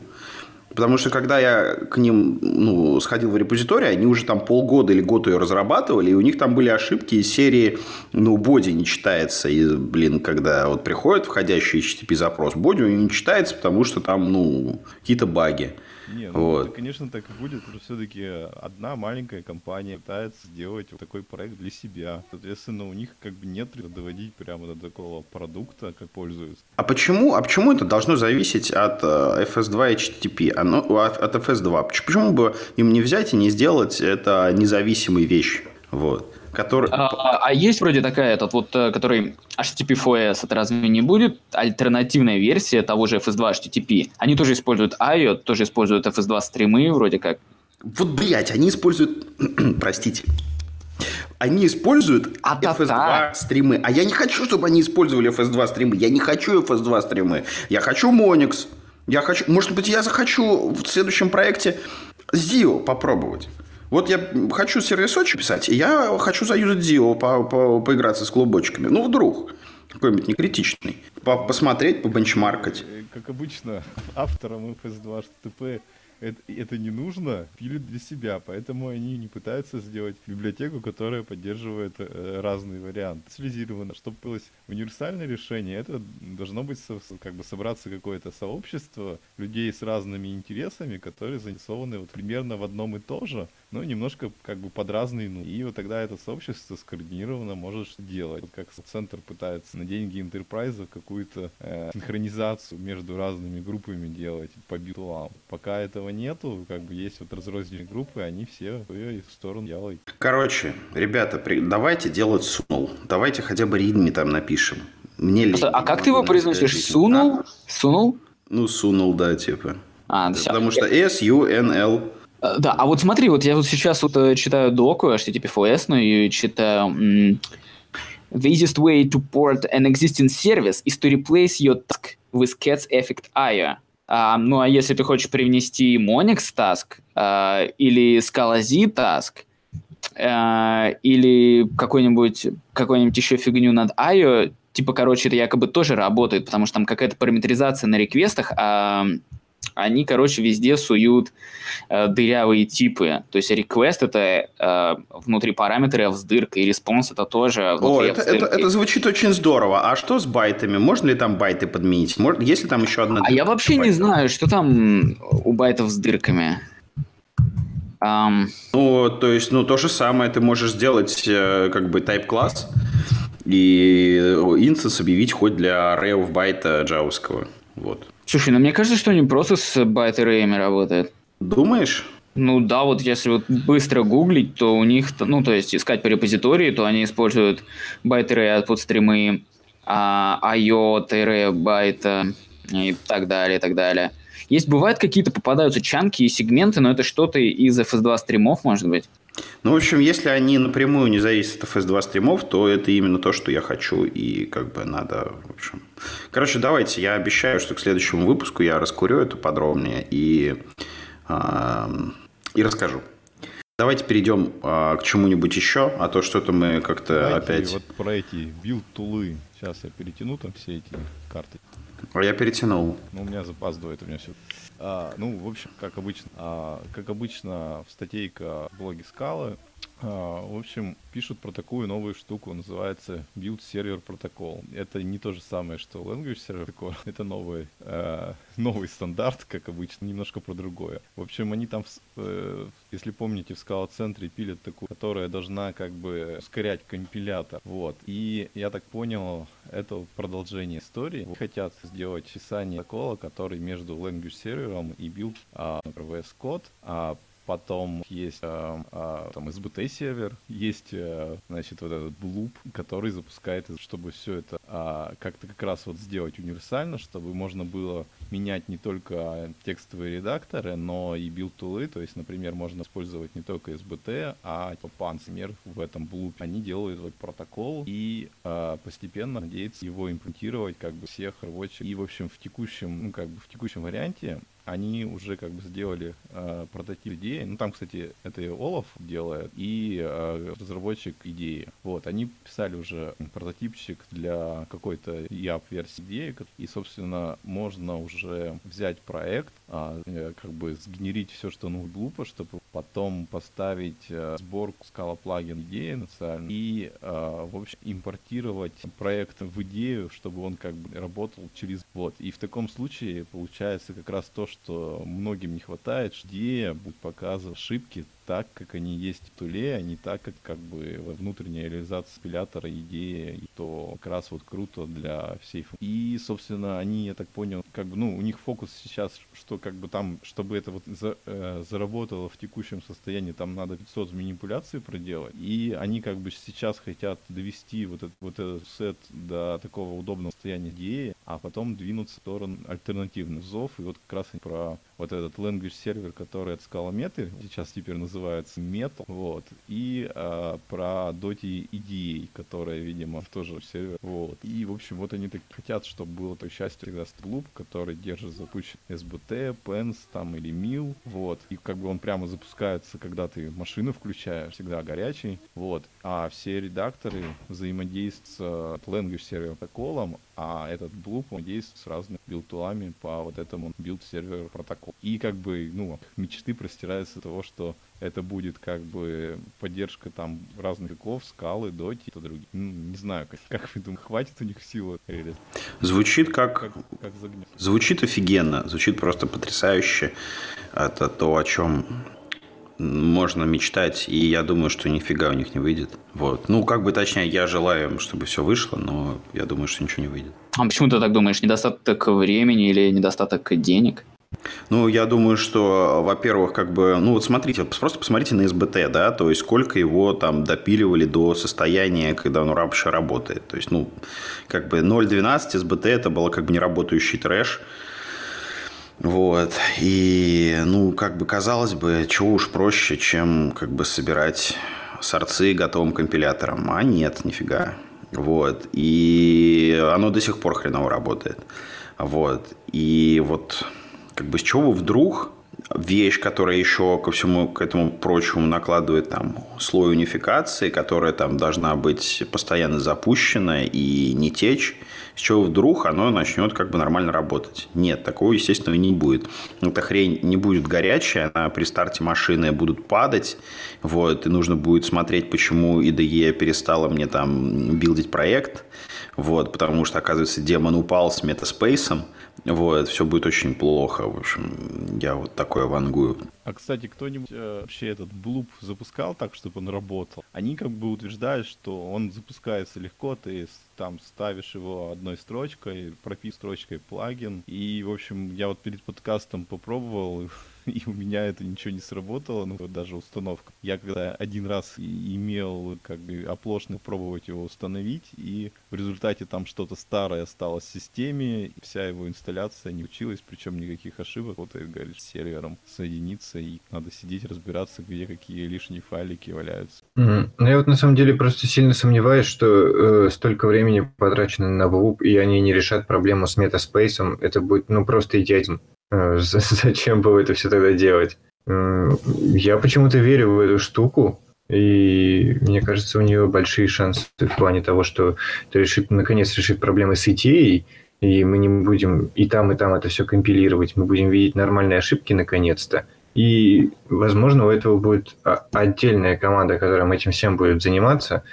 Потому что когда я к ним ну, сходил в репозиторий, они уже там полгода или год ее разрабатывали, и у них там были ошибки из серии, ну, боди не читается. И, блин, когда вот приходит входящий HTTP запрос, боди не читается, потому что там, ну, какие-то баги. Не, ну, вот. это, конечно, так и будет, но все-таки одна маленькая компания пытается сделать вот такой проект для себя. Соответственно, у них как бы нет доводить прямо до такого продукта, как пользуются. А почему, а почему это должно зависеть от э, FS2 HTTP, оно, от, от FS2? Почему бы им не взять и не сделать это независимой вещь? Вот. Который... А, а, есть вроде такая, этот вот, э, который HTTP4S, это разве не будет альтернативная версия того же FS2 HTTP? Они тоже используют IO, тоже используют FS2 стримы вроде как. Вот, блядь, они используют... *clears throat* Простите. Они используют а FS2 стримы. А я не хочу, чтобы они использовали FS2 стримы. Я не хочу FS2 стримы. Я хочу Monix. Я хочу... Может быть, я захочу в следующем проекте Zio попробовать. Вот я хочу сервисочек писать, и я хочу заюзать Zio, по, по, поиграться с клубочками. Ну, вдруг. Какой-нибудь некритичный. По посмотреть, побенчмаркать. Как обычно, авторам FS2 HTTP это, это не нужно, пилят для себя, поэтому они не пытаются сделать библиотеку, которая поддерживает э, разные варианты. Специализированно, чтобы было универсальное решение, это должно быть как бы собраться какое-то сообщество людей с разными интересами, которые заинтересованы вот примерно в одном и том же, но немножко как бы под разные, ну, и вот тогда это сообщество скоординированно может делать. Вот как центр пытается на деньги интерпрайза какую-то э, синхронизацию между разными группами делать по битулам. Пока этого нету, как бы есть вот разрозненные группы, они все в ее сторону делают. Короче, ребята, при... давайте делать сунул. Давайте хотя бы ридми там напишем. Мне ли... А как ты его произносишь? Сунул? Сунул? Ну, сунул, да, типа. А, да, Потому что S-U-N-L. Э, да, а вот смотри, вот я вот сейчас вот э, читаю доку HTTP4S, ну и читаю... The easiest way to port an existing service is to replace your task with Cats Effect IO. А, ну, а если ты хочешь привнести Monix task а, или Scala Z task, а, или какой-нибудь какой-нибудь еще фигню над IO, типа, короче, это якобы тоже работает, потому что там какая-то параметризация на реквестах, а они, короче, везде суют э, дырявые типы. То есть request это э, внутри параметра вздырка, и response это тоже внутри О, это, это, это звучит очень здорово. А что с байтами? Можно ли там байты подменить? Может, есть ли там еще одна А я вообще не знаю, что там у байтов с дырками. Эм... Ну, то есть, ну, то же самое ты можешь сделать э, как бы type class и instance объявить хоть для array of байта джавовского. Вот. Слушай, ну мне кажется, что они просто с байт работают. Думаешь? Ну да, вот если вот быстро гуглить, то у них, ну то есть искать по репозитории, то они используют byte output стримы, а, IO, байта и так далее, и так далее. Есть, бывают какие-то попадаются чанки и сегменты, но это что-то из FS2 стримов, может быть. Ну, в общем, если они напрямую не зависят от FS2 стримов, то это именно то, что я хочу, и как бы надо, в общем... Короче, давайте, я обещаю, что к следующему выпуску я раскурю это подробнее и, э, и расскажу. Давайте перейдем э, к чему-нибудь еще, а то что-то мы как-то опять... Вот про эти build tool -ы. Сейчас я перетяну там все эти карты. А я перетянул. Ну, у меня запаздывает, у меня все а, ну, в общем, как обычно, а, как обычно в статейка в блоге Скалы, в общем, пишут про такую новую штуку, называется Build Server Protocol. Это не то же самое, что Language Server Protocol, *laughs* это новый, э, новый стандарт, как обычно, немножко про другое. В общем, они там, э, если помните, в Scala центре пилят такую, которая должна как бы ускорять компилятор. Вот. И я так понял, это продолжение истории. Хотят сделать писание протокола, который между Language Server и Build а, VS Code, а потом есть э, э, там SBT сервер, есть, э, значит, вот этот Bloop, который запускает, чтобы все это э, как-то как раз вот сделать универсально, чтобы можно было менять не только текстовые редакторы, но и build tool -ы, то есть, например, можно использовать не только SBT, а типа Pants, например, в этом Bloop. Они делают вот протокол и э, постепенно надеются его имплементировать как бы всех рабочих. И, в общем, в текущем, ну, как бы в текущем варианте они уже как бы сделали э, прототип идеи. Ну, там, кстати, это и Олаф делает, и э, разработчик идеи. Вот, они писали уже прототипчик для какой-то EAP-версии IDEA, и, собственно, можно уже взять проект, а, э, как бы сгенерить все, что нужно глупо, чтобы потом поставить э, сборку скала плагин идеи национальной и, э, в общем, импортировать проект в идею, чтобы он как бы работал через... Вот, и в таком случае получается как раз то, что многим не хватает, что идея будет показывать ошибки так, как они есть в туле, а не так, как как бы внутренняя реализация спилятора идеи, то как раз вот круто для всей... И, собственно, они, я так понял, как бы, ну, у них фокус сейчас, что как бы там, чтобы это вот за, э, заработало в текущем состоянии, там надо 500 манипуляций проделать, и они как бы сейчас хотят довести вот этот, вот этот сет до такого удобного состояния идеи, а потом двинуться в сторону альтернативных зов, и вот как раз про вот этот language сервер, который от скалометы, сейчас теперь называется Metal, вот, и а, про Doti EDA, которая, видимо, тоже сервер, вот. И, в общем, вот они так хотят, чтобы было то счастье всегда клуб, который держит запущен SBT, Pens, там, или Mil, вот, и как бы он прямо запускается, когда ты машину включаешь, всегда горячий, вот, а все редакторы взаимодействуют с language server протоколом, а этот Bloop, он действует с разными build tool -ами по вот этому build server протоколу. И как бы, ну, мечты простираются того, что это будет как бы поддержка там разных языков, скалы, Dotty и другие. Ну, не знаю, как, как вы думаете, хватит у них силы? Звучит как... как, как звучит офигенно, звучит просто потрясающе. Это то, о чем можно мечтать, и я думаю, что нифига у них не выйдет. Вот. Ну, как бы точнее, я желаю им, чтобы все вышло, но я думаю, что ничего не выйдет. А почему ты так думаешь? Недостаток времени или недостаток денег? Ну, я думаю, что, во-первых, как бы, ну вот смотрите, просто посмотрите на СБТ, да, то есть сколько его там допиливали до состояния, когда он вообще работает. То есть, ну, как бы 0.12 СБТ это было как бы неработающий трэш, вот. И, ну, как бы казалось бы, чего уж проще, чем как бы собирать сорцы готовым компилятором. А нет, нифига. Вот. И оно до сих пор хреново работает. Вот. И вот как бы с чего вдруг вещь, которая еще ко всему к этому прочему накладывает там слой унификации, которая там должна быть постоянно запущена и не течь, с чего вдруг оно начнет как бы нормально работать. Нет, такого, естественно, не будет. Эта хрень не будет горячая, она при старте машины будут падать, вот, и нужно будет смотреть, почему IDE перестала мне там билдить проект, вот, потому что, оказывается, демон упал с метаспейсом, вот, все будет очень плохо. В общем, я вот такое вангую. А, кстати, кто-нибудь э, вообще этот блуп запускал так, чтобы он работал? Они как бы утверждают, что он запускается легко, ты там ставишь его одной строчкой, пропис строчкой плагин. И, в общем, я вот перед подкастом попробовал, *laughs* и у меня это ничего не сработало, ну, даже установка. Я когда один раз имел как бы оплошно пробовать его установить, и в результате там что-то старое осталось в системе, вся его инсталляция не училась, причем никаких ошибок. Вот, это, говоришь, с сервером соединиться, и надо сидеть, разбираться, где какие лишние файлики валяются. Mm-hmm. Ну, я вот на самом деле просто сильно сомневаюсь, что э, столько времени потрачено на ВУП, и они не решат проблему с метаспейсом. Это будет, ну, просто идиотизм. *laughs* Э, зачем было это все тогда делать? Я почему-то верю в эту штуку, и мне кажется, у нее большие шансы в плане того, что это решит, наконец решит проблемы с идеей, и мы не будем и там, и там это все компилировать, мы будем видеть нормальные ошибки наконец-то. И, возможно, у этого будет отдельная команда, которая этим всем будет заниматься,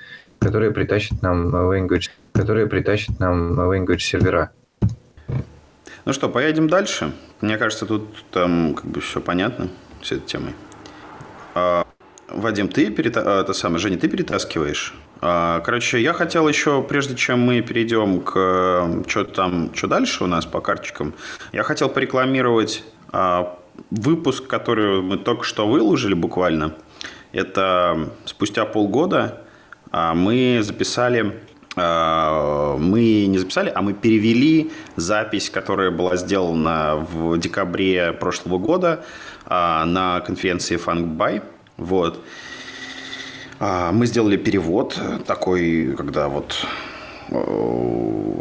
которая притащит нам language, которая притащит нам language сервера. Ну что, поедем дальше. Мне кажется, тут там как бы все понятно с этой темой. А, Вадим, ты перета... А, это самое, Женя, ты перетаскиваешь? А, короче, я хотел еще, прежде чем мы перейдем к что там, что дальше у нас по карточкам, я хотел порекламировать а, выпуск, который мы только что выложили буквально, это спустя полгода а, мы записали мы не записали, а мы перевели запись, которая была сделана в декабре прошлого года а, на конференции FunkBuy. Вот. Мы сделали перевод такой, когда вот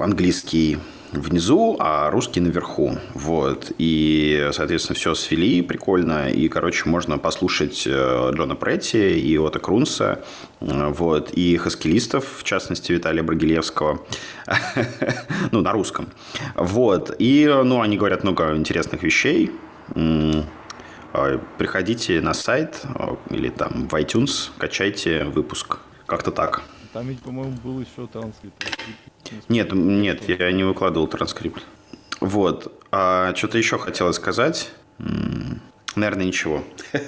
английский внизу, а русский наверху. Вот. И, соответственно, все свели прикольно. И, короче, можно послушать э, Джона Претти и Ота Крунса, вот, и хаскилистов, в частности, Виталия Брагилевского. *laughs* ну, на русском. Вот. И, ну, они говорят много интересных вещей. А, приходите на сайт э, или там в iTunes, качайте выпуск. Как-то так. Там ведь, по-моему, был еще транскрипт. Нет, нет, я не выкладывал транскрипт. Вот. А что-то еще хотелось сказать. Наверное, ничего. *laughs*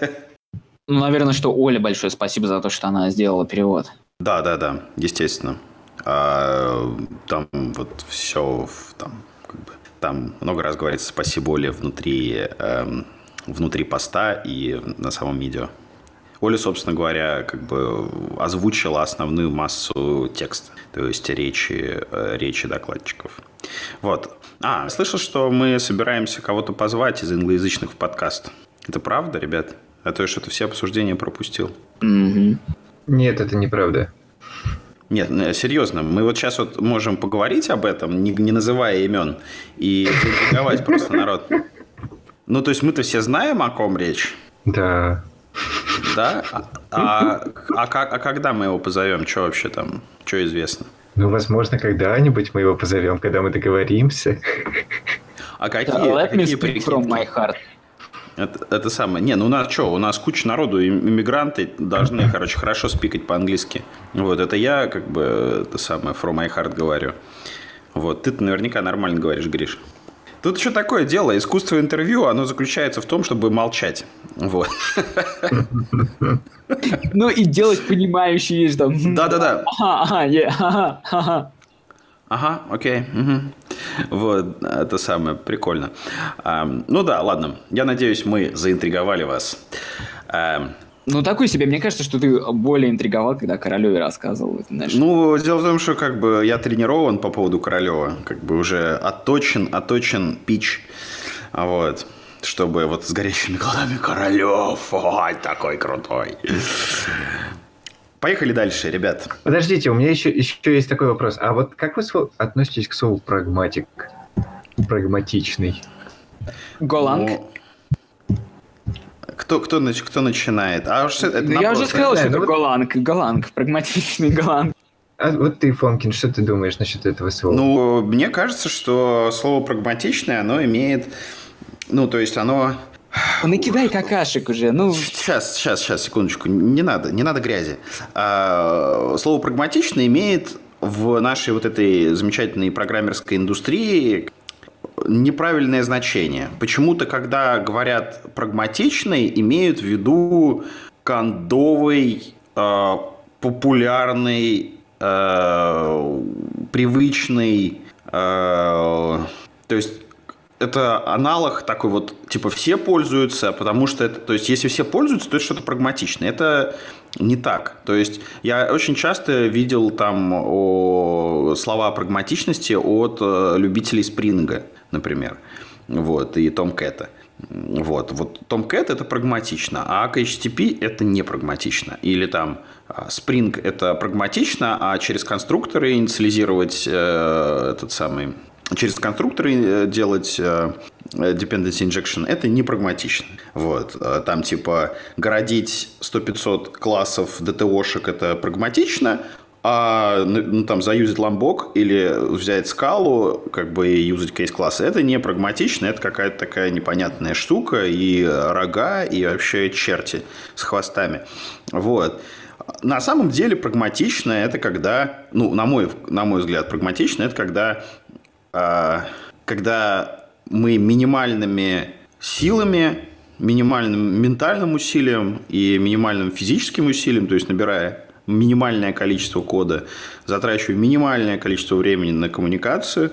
Ну, наверное, что Оле большое спасибо за то, что она сделала перевод. Да, да, да, естественно. А, там вот все, там, как бы, там много раз говорится спасибо Оле внутри, эм, внутри поста и на самом видео. Оля, собственно говоря, как бы озвучила основную массу текста, то есть речи, э, речи докладчиков. Вот. А, слышал, что мы собираемся кого-то позвать из англоязычных в подкаст. Это правда, ребят? А то я что-то все обсуждения пропустил. Угу. Нет, это неправда. Нет, э, серьезно, мы вот сейчас вот можем поговорить об этом, не, не называя имен, и заинтриговать просто народ. Ну, то есть мы-то все знаем, о ком речь. Да. Да? А, а, а, как, а когда мы его позовем? Что вообще там? Что известно? Ну, возможно, когда-нибудь мы его позовем, когда мы договоримся. А какие, Let какие me from my heart. Это, это самое. Не, ну у нас что, у нас куча народу, иммигранты должны, короче, хорошо спикать по-английски. Вот, это я, как бы, это самое, from my heart говорю. Вот, ты наверняка нормально говоришь, Гриш. Тут еще такое дело. Искусство интервью, оно заключается в том, чтобы молчать. Вот. *laughs* Ну и делать понимающие вещи там. Да-да-да. Ага, ага, ага. Ага, окей. Вот, это самое прикольно. ну да, ладно. Я надеюсь, мы заинтриговали вас. Ну, такой себе. Мне кажется, что ты более интриговал, когда Королеве рассказывал. знаешь. Ну, дело в том, что как бы я тренирован по поводу Королева. Как бы уже отточен, отточен пич. Вот. Чтобы вот с горящими глазами Королев. Ой, такой крутой. Поехали дальше, ребят. Подождите, у меня еще, еще есть такой вопрос. А вот как вы относитесь к слову прагматик? Прагматичный. Голланд. Ну, кто, кто, кто начинает? А уж это ну, я уже сказал, что это ну, голланг, голланг, прагматичный голланг. А вот ты, Фомкин, что ты думаешь насчет этого слова? Ну, мне кажется, что слово прагматичное, оно имеет... Ну, то есть оно... Накидай какашек уже, ну... Сейчас, сейчас, сейчас, секундочку. Не надо, не надо грязи. А, слово прагматичное имеет в нашей вот этой замечательной программерской индустрии неправильное значение. Почему-то, когда говорят прагматичный, имеют в виду кондовый, э, популярный, э, привычный, э, то есть это аналог такой вот, типа все пользуются, потому что это, то есть если все пользуются, то это что-то прагматичное. Это не так. То есть я очень часто видел там о, слова прагматичности от э, любителей спринга например. Вот, и Том Кэта. Вот, вот Кэт это прагматично, а HTTP это не прагматично. Или там а, Spring это прагматично, а через конструкторы инициализировать э, этот самый через конструкторы э, делать э, dependency injection это не прагматично. Вот. А там типа городить 100-500 классов DTO-шек это прагматично, а ну, ну, там заюзать ламбок или взять скалу, как бы и юзать кейс-классы, это не прагматично, это какая-то такая непонятная штука, и рога, и вообще черти с хвостами. Вот. На самом деле прагматично это когда, ну, на мой, на мой взгляд, прагматично это когда, э, когда мы минимальными силами, минимальным ментальным усилием и минимальным физическим усилием, то есть набирая минимальное количество кода, затрачиваю минимальное количество времени на коммуникацию,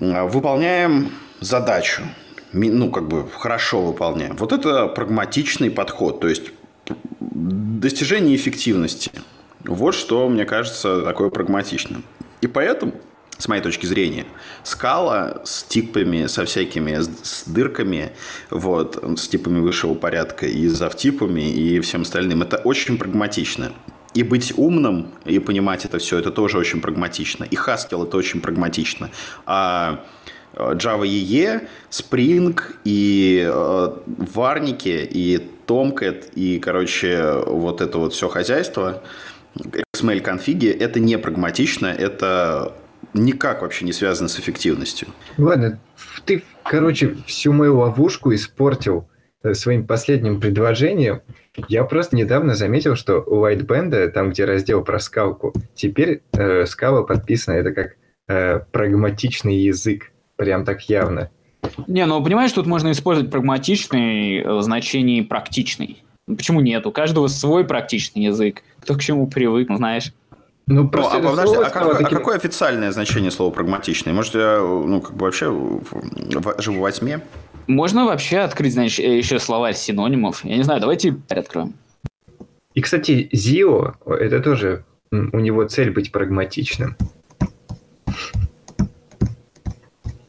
а, выполняем задачу. ну, как бы хорошо выполняем. Вот это прагматичный подход, то есть достижение эффективности. Вот что, мне кажется, такое прагматичным. И поэтому, с моей точки зрения, скала с типами, со всякими с дырками, вот, с типами высшего порядка и с автипами и всем остальным, это очень прагматично. И быть умным, и понимать это все, это тоже очень прагматично. И Haskell это очень прагматично. А Java EE, Spring и э, Варники, и Tomcat, и, короче, вот это вот все хозяйство, XML конфиги, это не прагматично, это никак вообще не связано с эффективностью. Ладно, ты, короче, всю мою ловушку испортил э, своим последним предложением. Я просто недавно заметил, что у Whiteband, там, где раздел про скалку, теперь э, скала подписана, это как э, прагматичный язык. Прям так явно. Не, ну понимаешь, тут можно использовать прагматичный в значении практичный. Почему нет? У каждого свой практичный язык. Кто к чему привык, знаешь. Ну, просто ну, а, подожди, а, как, таким... а какое официальное значение слова прагматичный? Может, я, ну, как бы вообще живу во тьме? Можно вообще открыть, знаешь, еще словарь синонимов. Я не знаю, давайте откроем. И, кстати, Зио, это тоже у него цель быть прагматичным.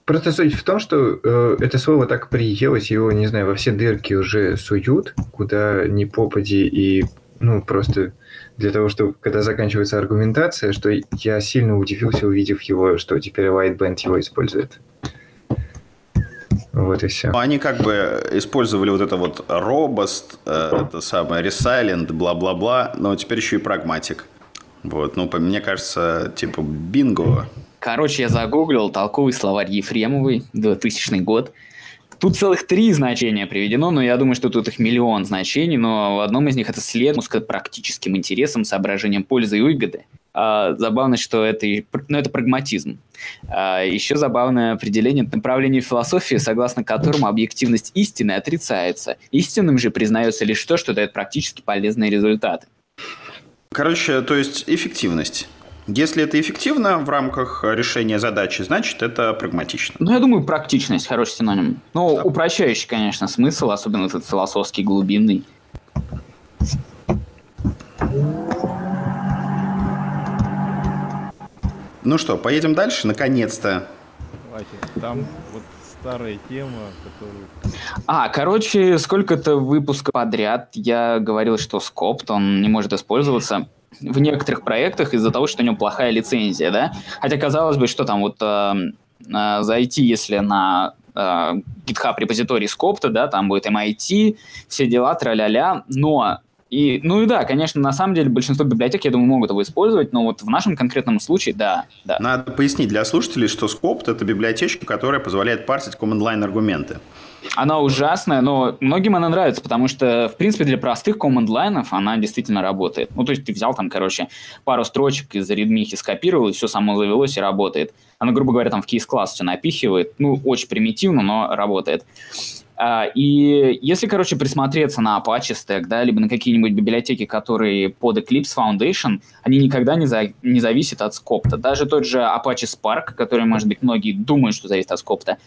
Просто суть в том, что э, это слово так приелось, его, не знаю, во все дырки уже суют, куда ни попади, и, ну, просто для того, чтобы, когда заканчивается аргументация, что я сильно удивился, увидев его, что теперь Whiteband его использует. Вот и все. Они как бы использовали вот это вот robust, э, это самое resilient, бла-бла-бла, но теперь еще и прагматик. Вот, ну, мне кажется, типа бинго. Короче, я загуглил толковый словарь Ефремовый, 2000 год. Тут целых три значения приведено, но я думаю, что тут их миллион значений, но в одном из них это след с практическим интересом, соображением пользы и выгоды. А, забавно, что это, ну, это прагматизм. А, еще забавное определение направления философии, согласно которому объективность истины отрицается. Истинным же признается лишь то, что дает практически полезные результаты. Короче, то есть эффективность. Если это эффективно в рамках решения задачи, значит это прагматично. Ну, я думаю, практичность хороший синоним. Ну, да. упрощающий, конечно, смысл, особенно этот философский, глубинный. Ну что, поедем дальше, наконец-то. Давайте, там вот старая тема, которую... А, короче, сколько-то выпусков подряд я говорил, что скопт, он не может использоваться в некоторых проектах из-за того, что у него плохая лицензия, да? Хотя казалось бы, что там вот э, э, зайти, если на э, GitHub репозиторий скопта, да, там будет MIT, все дела, тра-ля-ля, но и, ну и да, конечно, на самом деле большинство библиотек, я думаю, могут его использовать, но вот в нашем конкретном случае, да, да. Надо пояснить для слушателей, что Scopt – это библиотечка, которая позволяет парсить command-line аргументы. Она ужасная, но многим она нравится, потому что, в принципе, для простых команд-лайнов она действительно работает. Ну, то есть ты взял там, короче, пару строчек из редмихи скопировал, и все само завелось и работает. Она, грубо говоря, там в кейс-класс все напихивает. Ну, очень примитивно, но работает. А, и если, короче, присмотреться на Apache Stack, да, либо на какие-нибудь библиотеки, которые под Eclipse Foundation, они никогда не, за, не зависят от скопта. Даже тот же Apache Spark, который, может быть, многие думают, что зависит от скопта,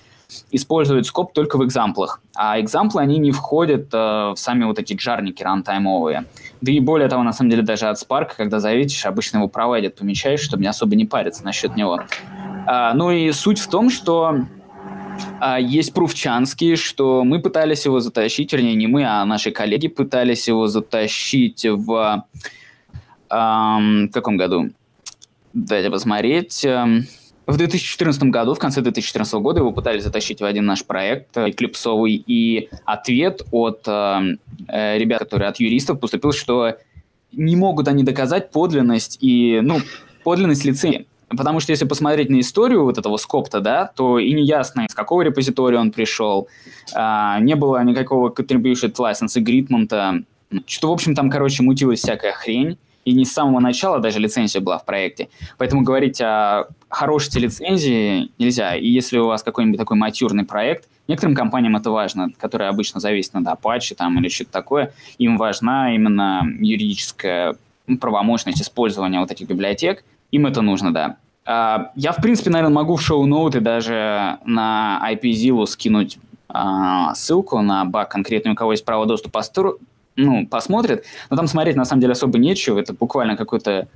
используют скоп только в экзамплах. А экзамплы, они не входят э, в сами вот эти джарники рантаймовые. Да и более того, на самом деле, даже от Spark, когда зависишь, обычно его провайдят, помечаешь, чтобы не особо не париться насчет него. А, ну и суть в том, что а, есть пруфчанский, что мы пытались его затащить, вернее, не мы, а наши коллеги пытались его затащить в... Эм, в каком году? Дайте посмотреть. В 2014 году, в конце 2014 года, его пытались затащить в один наш проект эклипсовый, и ответ от э, э, ребят, которые от юристов, поступил, что не могут они доказать подлинность и, ну, подлинность лицензии. Потому что если посмотреть на историю вот этого скопта, да, то и не ясно, с какого репозитория он пришел, а, не было никакого contribution license agreement, что, в общем, там, короче, мутилась всякая хрень и не с самого начала даже лицензия была в проекте. Поэтому говорить о хорошести лицензии нельзя. И если у вас какой-нибудь такой матюрный проект, некоторым компаниям это важно, которые обычно зависят от Apache там, или что-то такое, им важна именно юридическая правомощность использования вот этих библиотек, им это нужно, да. А, я, в принципе, наверное, могу в шоу-ноуты даже на IPZilla скинуть а, ссылку на баг конкретный, у кого есть право доступа, ну, посмотрит. Но там смотреть на самом деле особо нечего. Это буквально какой-то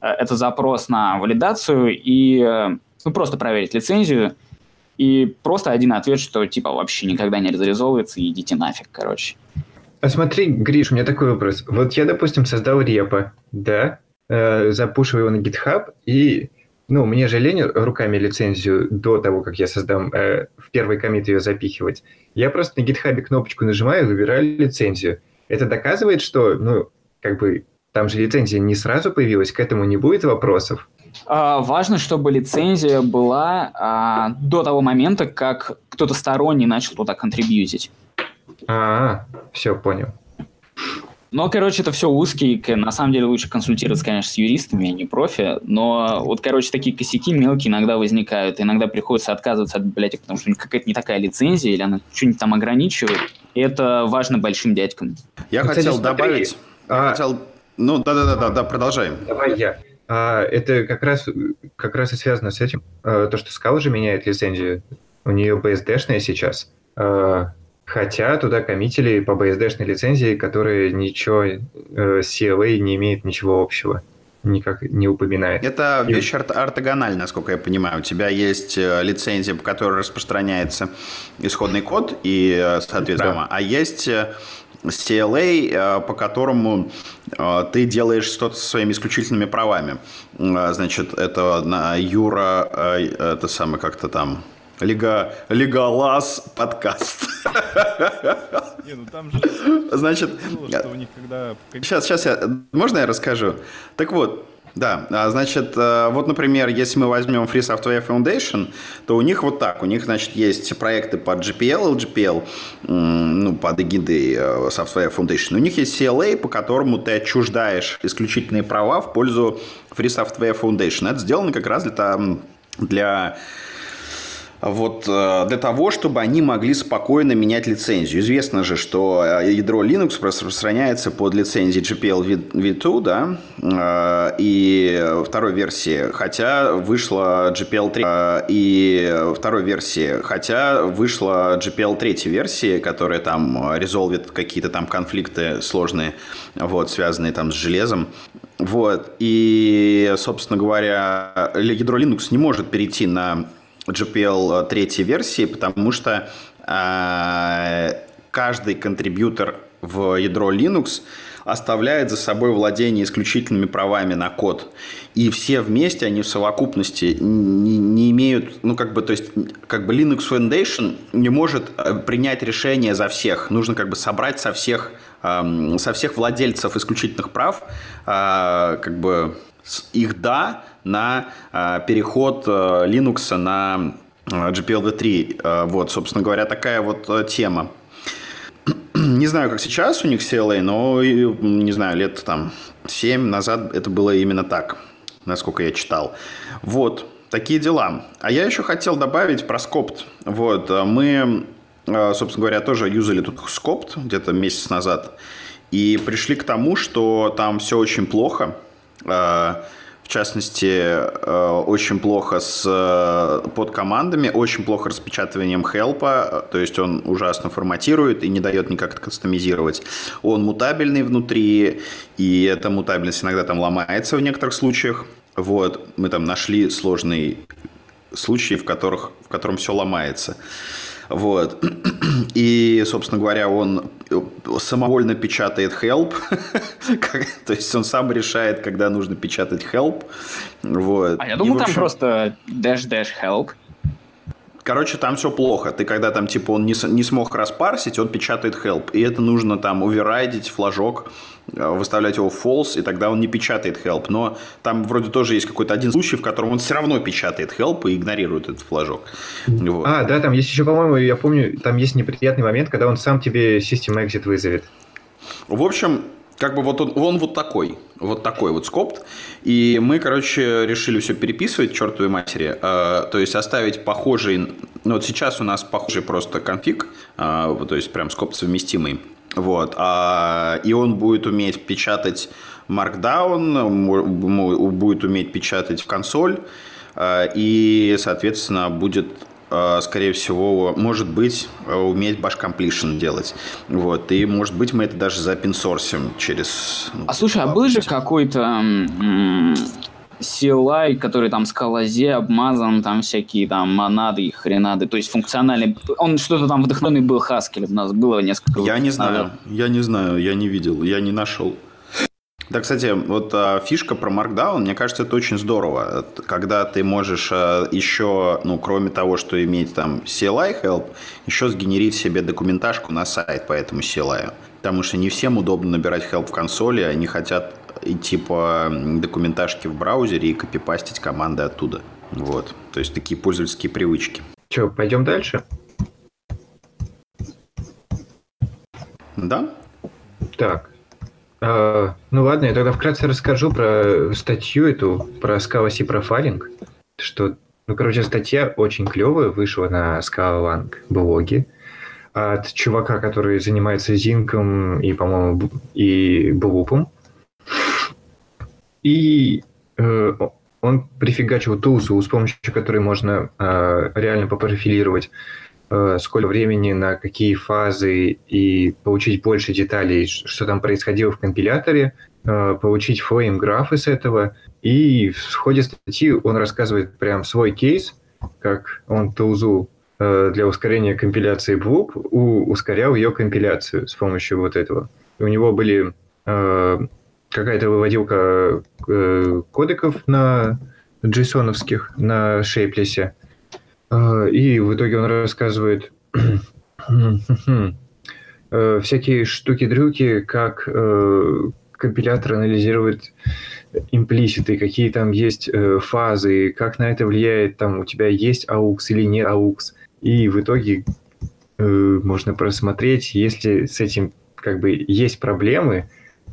э, это запрос на валидацию и э, ну, просто проверить лицензию. И просто один ответ, что типа вообще никогда не разреализовывается, и идите нафиг, короче. А смотри, Гриш, у меня такой вопрос. Вот я, допустим, создал репо, да, э, запушиваю его на GitHub, и, ну, мне же лень руками лицензию до того, как я создам, э, в первый комит ее запихивать. Я просто на GitHub кнопочку нажимаю выбираю лицензию. Это доказывает, что, ну, как бы, там же лицензия не сразу появилась, к этому не будет вопросов? А, важно, чтобы лицензия была а, до того момента, как кто-то сторонний начал туда контрибьютить. А, все, понял. Ну, короче, это все узкие. На самом деле лучше консультироваться, конечно, с юристами, а не профи. Но вот, короче, такие косяки мелкие иногда возникают. Иногда приходится отказываться от библиотек, потому что какая-то не такая лицензия, или она что-нибудь там ограничивает. И это важно большим дядькам. Я Кстати, хотел смотри, добавить... Я а... хотел... Ну, да-да-да, да, продолжаем. Давай я. А, это как раз, как раз и связано с этим. А, то, что Scala же меняет лицензию. У нее BSD-шная сейчас. А, Хотя туда коммитили по BSD-шной лицензии, которые ничего э, с CLA не имеет ничего общего никак не упоминает. Это вещь орт ортогональная, насколько я понимаю. У тебя есть э, лицензия, по которой распространяется исходный код, и, э, соответственно, да. а есть CLA, по которому ты делаешь что-то со своими исключительными правами. Значит, это на Юра, это самое как-то там Лига, Леголас подкаст. Не, ну там же... Значит, что у них когда... Сейчас, сейчас я... Можно я расскажу? Так вот, да, а, значит, э, вот, например, если мы возьмем Free Software Foundation, то у них вот так, у них, значит, есть проекты под GPL, LGPL, ну, под эгидой э, Software Foundation. У них есть CLA, по которому ты отчуждаешь исключительные права в пользу Free Software Foundation. Это сделано как раз для, для вот э, для того, чтобы они могли спокойно менять лицензию. Известно же, что э, ядро Linux распространяется под лицензией GPL v2, да, э, и второй версии, хотя вышла GPL 3, и второй версии, хотя вышла GPL 3 версии, которая там резолвит какие-то там конфликты сложные, вот, связанные там с железом. Вот, и, собственно говоря, ядро Linux не может перейти на GPL третьей версии, потому что э, каждый контрибьютор в ядро Linux оставляет за собой владение исключительными правами на код. И все вместе, они в совокупности не, не имеют, ну, как бы, то есть, как бы Linux Foundation не может э, принять решение за всех. Нужно как бы собрать со всех, э, со всех владельцев исключительных прав, э, как бы, их «да», на а, переход э, Linux на GPL-v3. Э, вот, собственно говоря, такая вот э, тема. *clears throat* Не знаю, как сейчас у них CLA, но, не знаю, лет там 7 назад это было именно так, насколько я читал. Вот, такие дела. А я еще хотел добавить про Scopt. Вот, мы, собственно говоря, тоже юзали тут Scopt где-то месяц назад. И пришли к тому, что там все очень плохо в частности, э, очень плохо с э, подкомандами, очень плохо распечатыванием хелпа, то есть он ужасно форматирует и не дает никак кастомизировать. Он мутабельный внутри, и эта мутабельность иногда там ломается в некоторых случаях. Вот, мы там нашли сложные случаи, в, которых, в котором все ломается. Вот. И, собственно говоря, он самовольно печатает help. *laughs* То есть он сам решает, когда нужно печатать help. Вот. А я думал, общем... там просто dash-dash help. Короче, там все плохо. Ты когда там, типа, он не, не смог распарсить, он печатает help. И это нужно там оверрайдить флажок, э, выставлять его в false, и тогда он не печатает help. Но там вроде тоже есть какой-то один случай, в котором он все равно печатает help и игнорирует этот флажок. Вот. А, да, там есть еще, по-моему, я помню, там есть неприятный момент, когда он сам тебе system exit вызовет. В общем, как бы вот он, он вот такой, вот такой вот скопт. И мы, короче, решили все переписывать чертовой матери. Э, то есть оставить похожий, ну вот сейчас у нас похожий просто конфиг, э, то есть прям скопт совместимый. Вот. А, и он будет уметь печатать Markdown, будет уметь печатать в консоль, э, и, соответственно, будет скорее всего, может быть, э, уметь bash completion делать. Вот. И, может быть, мы это даже запинсорсим через... ну, А слушай, а был же какой-то CLI, который там с колозе обмазан, там всякие там монады и хренады, то есть функциональный. Он что-то там вдохновенный был Haskell, у нас было несколько Я не знаю, я не знаю, я не видел, я не нашел. Да, кстати, вот а, фишка про Markdown, мне кажется, это очень здорово. Когда ты можешь а, еще, ну, кроме того, что иметь там CLI help, еще сгенерить себе документашку на сайт по этому CLI. Потому что не всем удобно набирать help в консоли, они хотят идти по документашке в браузере и копипастить команды оттуда. Вот. То есть такие пользовательские привычки. Че, пойдем дальше? Да? Так. А, ну ладно, я тогда вкратце расскажу про статью эту, про Scala C профайлинг. Что, ну, короче, статья очень клевая, вышла на Scala блоге от чувака, который занимается зинком и, по-моему, и блупом. И э, он прифигачил тулзу, с помощью которой можно э, реально попрофилировать сколько времени на какие фазы и получить больше деталей, что там происходило в компиляторе, э, получить фрейм-графы с этого. И в ходе статьи он рассказывает прям свой кейс, как он тулзу э, для ускорения компиляции Bloop ускорял ее компиляцию с помощью вот этого. У него были э, какая-то выводилка э, кодеков на джейсоновских, на шейплесе. Э, И в итоге он рассказывает *clears throat* э, всякие штуки-дрюки, как э, компилятор анализирует имплиситы, какие там есть фазы, как на это влияет, там у тебя есть AUX или не AUX. И в итоге можно просмотреть, если с этим как бы есть проблемы,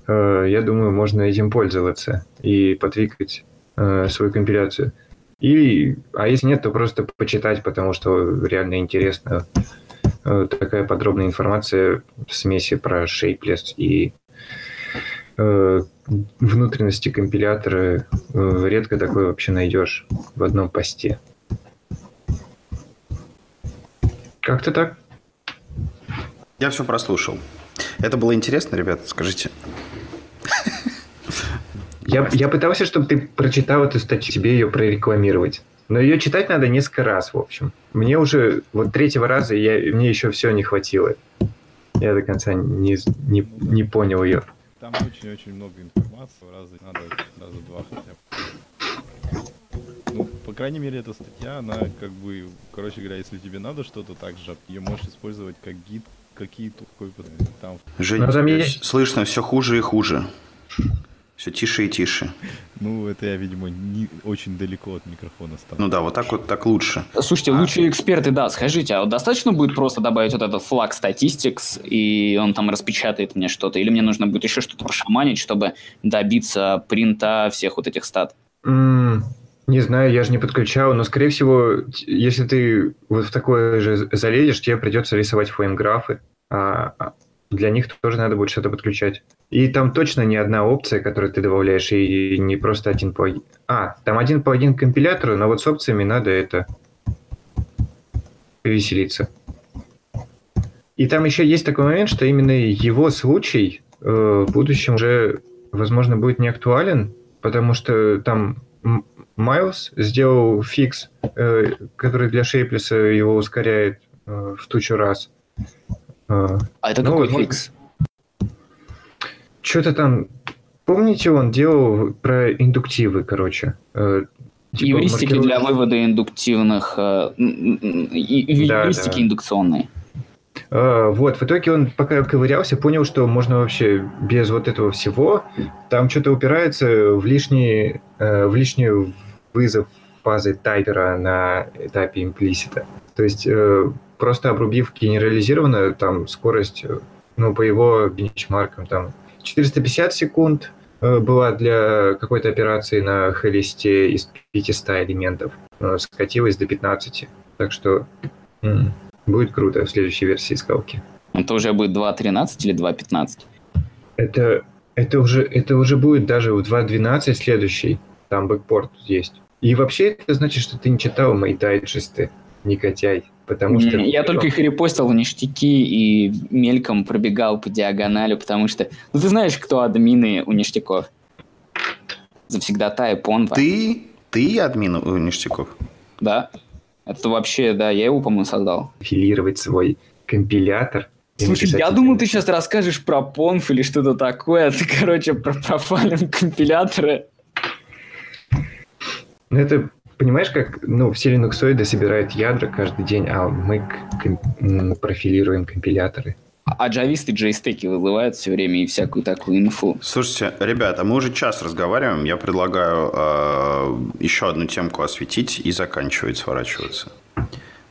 я думаю, можно этим пользоваться и потвикать э, свою компиляцию. И, а если нет, то просто почитать, потому что реально интересно. Э, Такая подробная информация в смеси про Shapeless и э, внутренности компилятора. Э, Редко такое вообще найдешь в одном посте. Как-то так. Я все прослушал. Это было интересно, ребята, скажите. Я, я пытался, чтобы ты прочитал эту статью, тебе ее прорекламировать. Но ее читать надо несколько раз, в общем. Мне уже вот третьего раза я, мне еще все не хватило. Я до конца не, не, не понял ее. Там очень-очень много информации, раза надо раза два хотя бы. Ну, по крайней мере, эта статья, она как бы, короче говоря, если тебе надо что-то так же, ее можешь использовать как гид, какие-то там Женя, там есть- слышно все хуже и хуже. Все тише и тише. Ну, это я, видимо, не очень далеко от микрофона стал. Ну да, вот так вот так лучше. Слушайте, лучшие эксперты, да, скажите, а вот достаточно будет просто добавить вот этот флаг Statistics, и он там распечатает мне что-то, или мне нужно будет еще что-то пошаманить, чтобы добиться принта всех вот этих стат? М, Не знаю, я же не подключал, но, скорее всего, если ты вот в такое же залезешь, тебе придется рисовать фрейм-графы, а а для них тоже надо будет что-то подключать. И там точно не одна опция, которую ты добавляешь, и не просто один по... А, там один по один к компилятору, но вот с опциями надо это повеселиться. И там еще есть такой момент, что именно его случай э, в будущем уже, возможно, будет не актуален, потому что там Майлз сделал фикс, э, который для Шейплеса его ускоряет э, в тучу раз. А это Ну, какой возможно. фикс? Что-то там... Помните, он делал про индуктивы, короче? Э, типа Евристики маркирует- для вывода индуктивных, э, м, м, и- и Да, да. индукционные. А, Вот, в итоге он, пока ковырялся, понял, что можно вообще без вот этого всего, там что-то упирается в лишний, э, в лишний вызов фазы тайпера на этапе имплисита. То есть э, просто обрубив генерализированно, там скорость, э, ну, по его бенчмаркам, там 450 секунд э, была для какой-то операции на хелисте из 500 элементов, э, скатилась до 15. Так что м, будет круто в следующей версии скалки. Это уже будет 2.13 или 2.15? Это, это, уже, это уже будет даже в 2.12 следующий. Там бэкпорт есть. И вообще это значит, что ты не читал мои дайджесты. Негодяй. Потому что... Я только их репостил в ништяки и мельком пробегал по диагонали, потому что... Ну, ты знаешь, кто админы у ништяков? Завсегдата и Понва. Ты? Ты админ у ништяков? Да. Это вообще, да, я его, по-моему, создал. Филировать свой компилятор. Слушай, я думал, ты сейчас расскажешь про Понф или что-то такое. *laughs* Ты, короче, про профайлинг компилятора. Ну, это, понимаешь, как, ну, все линуксоиды собирают ядра каждый день, а мы ком- профилируем компиляторы. А джависты джейстеки вызывают все время и всякую такую инфу. Слушайте, ребята, мы уже час разговариваем. Я предлагаю э, еще одну темку осветить и заканчивать, сворачиваться.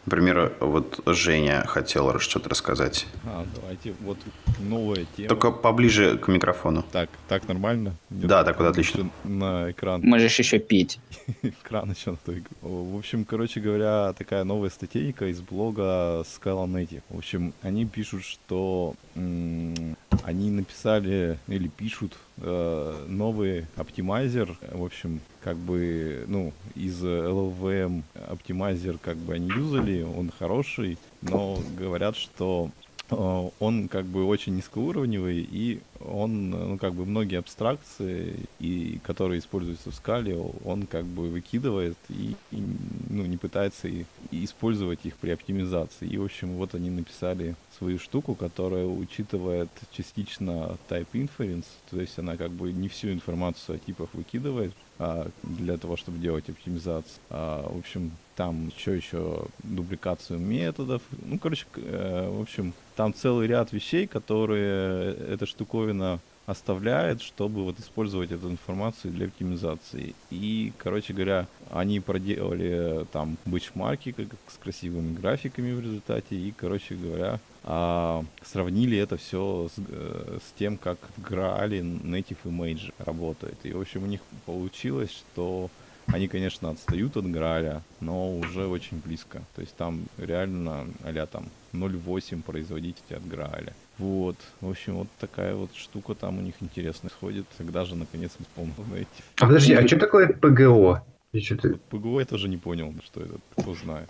Например, вот Женя хотела что-то рассказать. А, давайте, вот новая тема. Только поближе к микрофону. Так, так нормально? Да, так вот отлично. На экран. Можешь еще петь. *laughs* экран еще на той. В общем, короче говоря, такая новая статейка из блога Scala Native. В общем, они пишут, что они написали или пишут новый оптимайзер. В общем, как бы, ну, из LLVM оптимайзер как бы они юзали, он хороший, но говорят, что э, он как бы очень низкоуровневый, и он, ну, как бы многие абстракции, и, которые используются в скале, он как бы выкидывает и, и ну, не пытается и, использовать их при оптимизации. И, в общем, вот они написали свою штуку, которая учитывает частично type inference, то есть она как бы не всю информацию о типах выкидывает а, для того, чтобы делать оптимизацию. А, в общем, там еще еще дубликацию методов. Ну, короче, э, в общем, там целый ряд вещей, которые эта штуковина оставляет, чтобы вот использовать эту информацию для оптимизации. И, короче говоря, они проделали там бычмарки как, с красивыми графиками в результате и, короче говоря, а, сравнили это все с, э, с тем, как в Graal Native Image работает. И, в общем, у них получилось, что они, конечно, отстают от Граля, но уже очень близко. То есть там реально а там 0.8 производитель от Граля. Вот. В общем, вот такая вот штука там у них интересная сходит. Когда же наконец исполнил *laughs* найти. А подожди, а что такое ПГО? Я что-то... ПГО я тоже не понял, что это. Кто знает.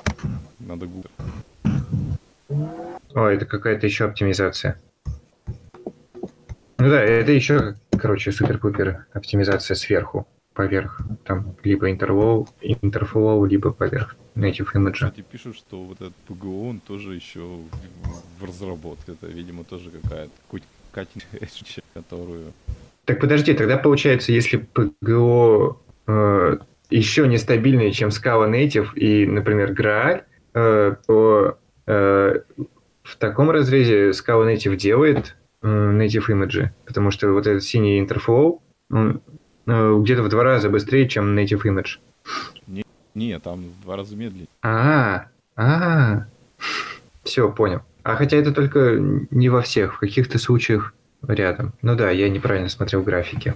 Надо гуглить. О, это какая-то еще оптимизация. Ну да, это еще, короче, супер-пупер оптимизация сверху, поверх. Там либо интерфлоу, интерфлоу, либо поверх native image. Кстати, пишут, что вот этот PGO, он тоже еще в, разработке. Это, видимо, тоже какая-то edge, *laughs* которую... Так подожди, тогда получается, если PGO э, еще нестабильнее, чем Scala Native и, например, Graal, э, то э, в таком разрезе Scala Native делает э, native image, потому что вот этот синий интерфлоу, он э, где-то в два раза быстрее, чем native image. Не, не там в два раза медленнее. А, а, все, понял. А хотя это только не во всех, в каких-то случаях рядом. Ну да, я неправильно смотрел графики.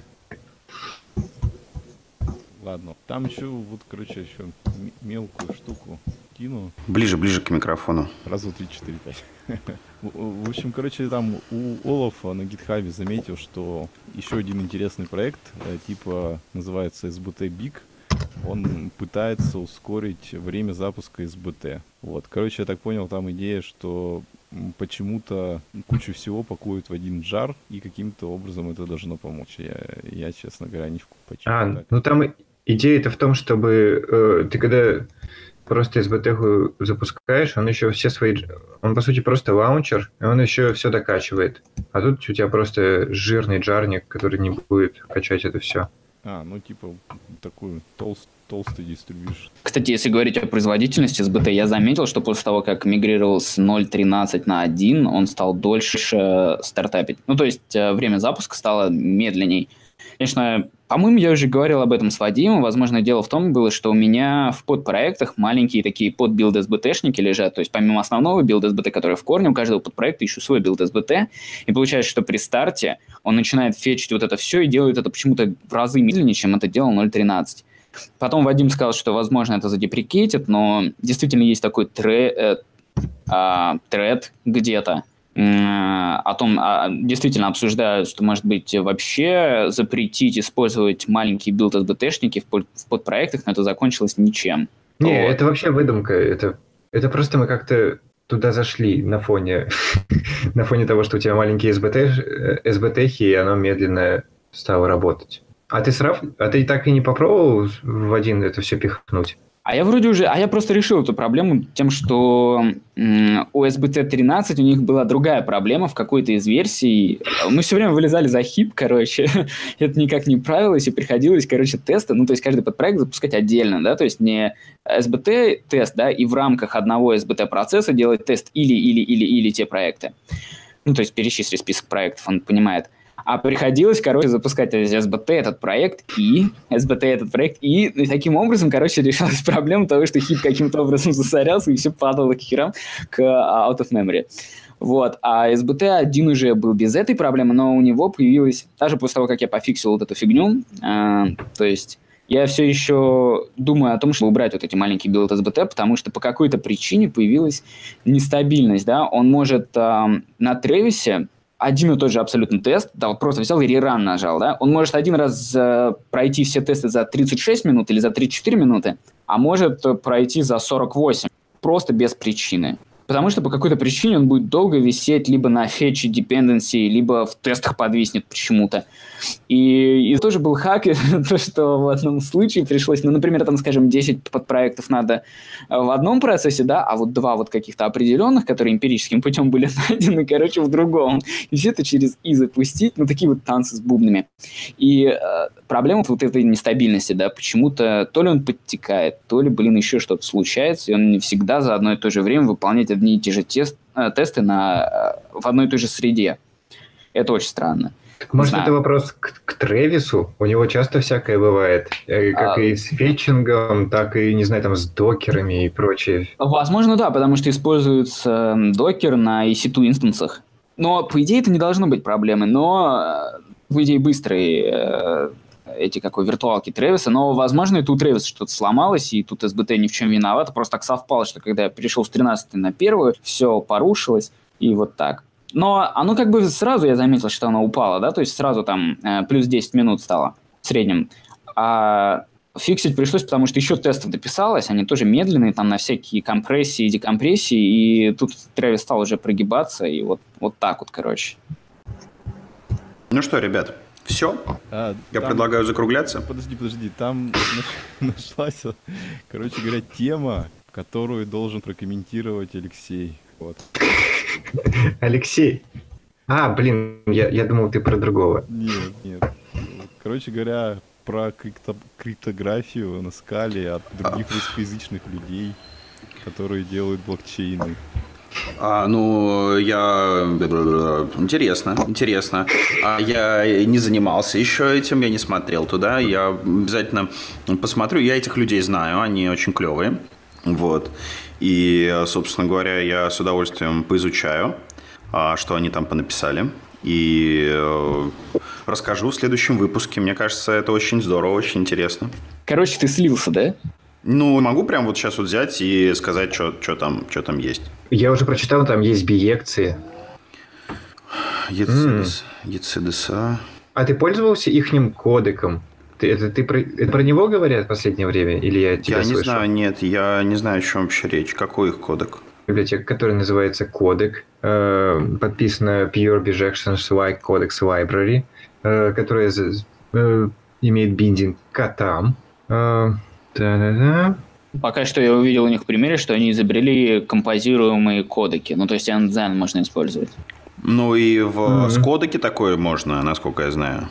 Ладно, там еще вот, короче, еще мелкую штуку кину. Ближе, ближе к микрофону. Раз, два, три, четыре, пять. *laughs* В общем, короче, там у Олафа на гитхабе заметил, что еще один интересный проект, э, типа, называется SBT Big, он пытается ускорить время запуска SBT. Вот, короче, я так понял, там идея, что почему-то кучу всего пакуют в один джар, и каким-то образом это должно помочь. Я, я честно говоря, не в почему А, так. ну там идея-то в том, чтобы э, ты когда просто SBT запускаешь, он еще все свои... Он, по сути, просто лаунчер, и он еще все докачивает. А тут у тебя просто жирный джарник, который не будет качать это все. А, ну типа такую толст, толстый distribution. Кстати, если говорить о производительности SBT, я заметил, что после того, как мигрировал с 0.13 на 1, он стал дольше стартапить. Ну, то есть э, время запуска стало медленней. Конечно, по-моему, я уже говорил об этом с Вадимом. Возможно, дело в том было, что у меня в подпроектах маленькие такие под build SBT-шники лежат. То есть помимо основного build SBT, который в корне, у каждого подпроекта еще свой build SBT. И получается, что при старте он начинает фетчить вот это все и делает это почему-то в разы медленнее, чем это делал 0.13. Потом Вадим сказал, что, возможно, это задеприкейтит, но действительно есть такой тре, э, э, тред где-то, о том, а, действительно обсуждают, что, может быть, вообще запретить использовать маленькие билд-SBT-шники в подпроектах, но это закончилось ничем. Не, вот. это вообще выдумка. Это Это просто мы как-то туда зашли на фоне, *laughs* на фоне того, что у тебя маленькие СБТ, э, СБТ, и оно медленно стало работать. А ты срав... А ты так и не попробовал в один это все пихнуть? А я вроде уже, а я просто решил эту проблему тем, что у SBT 13 у них была другая проблема в какой-то из версий. Мы все время вылезали за хип, короче, *laughs* это никак не правилось, и приходилось, короче, тесты, ну, то есть каждый подпроект запускать отдельно, да, то есть не SBT тест, да, и в рамках одного SBT процесса делать тест или, или, или, или те проекты. Ну, то есть перечислить список проектов, он понимает. А приходилось, короче, запускать SBT этот проект и SBT этот проект и, и таким образом, короче, решалась *laughs* проблема того, что хит каким-то образом *laughs* засорялся и все падало к херам к uh, out of memory. Вот. А SBT один уже был без этой проблемы, но у него появилась, даже после того, как я пофиксил вот эту фигню, э, то есть я все еще думаю о том, чтобы убрать вот эти маленькие build SBT, потому что по какой-то причине появилась нестабильность, да, он может э, на Тревисе один и тот же абсолютно тест, да, вот просто взял и rerun нажал, да, он может один раз э, пройти все тесты за 36 минут или за 34 минуты, а может пройти за 48, просто без причины. Потому что по какой-то причине он будет долго висеть либо на fetch -е dependency, либо в тестах подвиснет почему-то. И, и тоже был хак, *laughs* то, что в одном случае пришлось, ну, например, там, скажем, 10 подпроектов надо в одном процессе, да, а вот два вот каких-то определенных, которые эмпирическим путем были *laughs* найдены, короче, в другом. И все это через и запустить, ну, такие вот танцы с бубнами. И э, проблема вот этой нестабильности, да, почему-то то ли он подтекает, то ли, блин, еще что-то случается, и он не всегда за одно и то же время выполняет одни и те же тест, э, тесты на, э, в одной и той же среде. Это очень странно. Может, это вопрос к, к Тревису? У него часто всякое бывает. Э, как а... и с фетчингом, так и, не знаю, там, с докерами и прочее. Возможно, да, потому что используется докер на EC2 инстансах. Но, по идее, это не должно быть проблемой. Но, по идее, быстрые эти какой виртуалки Тревиса, но, возможно, и тут Тревис что-то сломалось, и тут СБТ ни в чем виноват, просто так совпало, что когда я перешел с 13 на первую, все порушилось, и вот так. Но оно как бы сразу, я заметил, что оно упало, да, то есть сразу там э, плюс 10 минут стало в среднем. А фиксить пришлось, потому что еще тестов дописалось, они тоже медленные, там на всякие компрессии декомпрессии, и тут Тревис стал уже прогибаться, и вот, вот так вот, короче. Ну что, ребят, все? А, Я там... предлагаю закругляться. Подожди, подожди, там *laughs* нашлась, короче говоря, тема, которую должен прокомментировать Алексей. Вот. Алексей. А, блин, я, я думал, ты про другого. Нет, нет. Короче говоря, про крипто, криптографию на скале от других русскоязычных людей, которые делают блокчейны. А, ну, я... Интересно, интересно. А я не занимался еще этим, я не смотрел туда. Я обязательно посмотрю. Я этих людей знаю, они очень клевые. Вот. И, собственно говоря, я с удовольствием поизучаю, а, что они там понаписали. И э, расскажу в следующем выпуске. Мне кажется, это очень здорово, очень интересно. Короче, ты слился, да? Ну, могу прям вот сейчас вот взять и сказать, что, там, что там есть. Я уже прочитал, там есть биекции. ЕЦДС, ЕЦДСа. А ты пользовался ихним кодеком? Ты, это, ты про, это про него говорят в последнее время? Или я тебя Я слышу? не знаю, нет, я не знаю, о чем вообще речь. Какой их кодек? Библиотека, которая называется кодек, э, подписана Pure Bijections Y Codex Library, э, которая э, имеет биндинг к котам. Э, да-да-да. Пока что я увидел у них в примере, что они изобрели композируемые кодеки. Ну, то есть Enzyme можно использовать. Ну и в mm-hmm. с кодеке такое можно, насколько я знаю.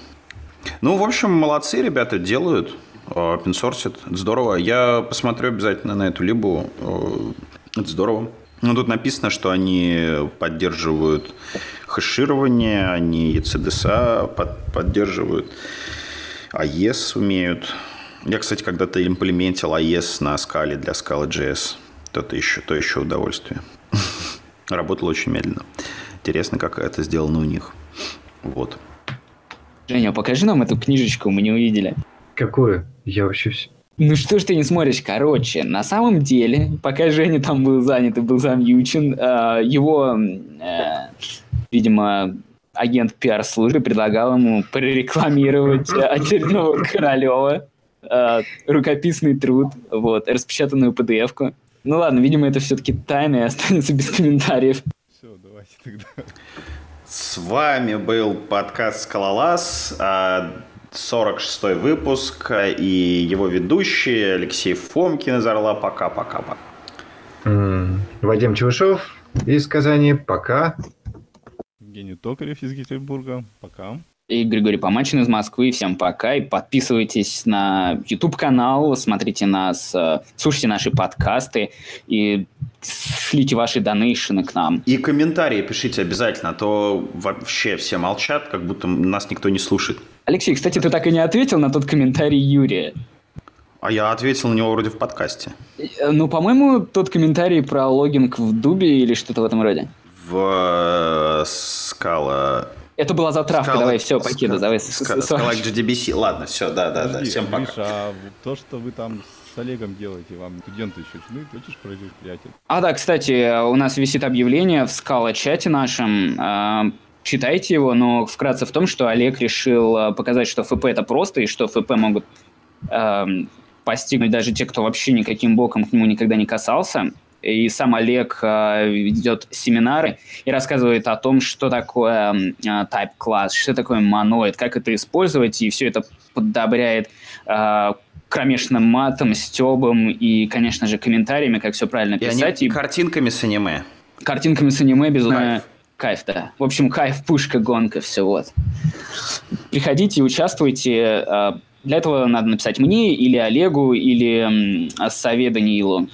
Ну, в общем, молодцы ребята делают, open source, это здорово. Я посмотрю обязательно на эту либу, это здорово. Ну, тут написано, что они поддерживают хеширование, они ECDSA под, поддерживают, AES умеют. Я, кстати, когда-то имплементил AES на скале для Scala.js. То, еще, то еще удовольствие. *laughs* Работало очень медленно. Интересно, как это сделано у них. Вот. Женя, покажи нам эту книжечку, мы не увидели. Какую? Я вообще все... Ну что ж ты не смотришь? Короче, на самом деле, пока Женя там был занят и был замьючен, э, его, э, видимо, агент пиар-службы предлагал ему прорекламировать очередного Королева, э, рукописный труд, вот, распечатанную PDF-ку. Ну ладно, видимо, это все-таки тайна и останется без комментариев. Все, давайте тогда. С вами был подкаст «Скалолаз», 46 а, выпуск и его ведущий Алексей Фомкин из «Орла». Пока-пока-пока. Вадим Чевышев из Казани. Пока. Евгений Токарев из Екатеринбурга. Пока. И Григорий Помачин из Москвы. Всем пока. И подписывайтесь на YouTube-канал, смотрите нас, э, слушайте наши подкасты и шлите ваши донейшены к нам. И комментарии пишите обязательно, а то вообще все молчат, как будто нас никто не слушает. Алексей, кстати, ты так и не ответил на тот комментарий Юрия. А я ответил на него вроде в подкасте. Э, ну, по-моему, тот комментарий про логинг в Дубе или что-то в этом роде. В э, скала... Это была затравка, Скала... давай, все, покида, давай. Скала GDBC, ладно, все, да, да, да, всем пока. Миша, а то, что вы там с Олегом делаете, вам студенты еще чины, хочешь пройти, приятель? А, да, кстати, у нас висит объявление в скала-чате нашем, а, читайте его, но вкратце в том, что Олег решил а, показать, что ФП это просто, и что ФП могут постигнуть даже те, кто вообще никаким боком к нему никогда не касался. И сам Олег э, ведет семинары и рассказывает о том, что такое э, type class, что такое моноид, как это использовать, и все это подобряет э, кромешным матом, стебом и, конечно же, комментариями, как все правильно писать. И, они и... картинками с аниме. Картинками с аниме, безумно. Кайф. кайф, да. В общем, кайф, пушка, гонка, все вот. Приходите, участвуйте. Для этого надо написать мне или Олегу, или Сове Даниилу.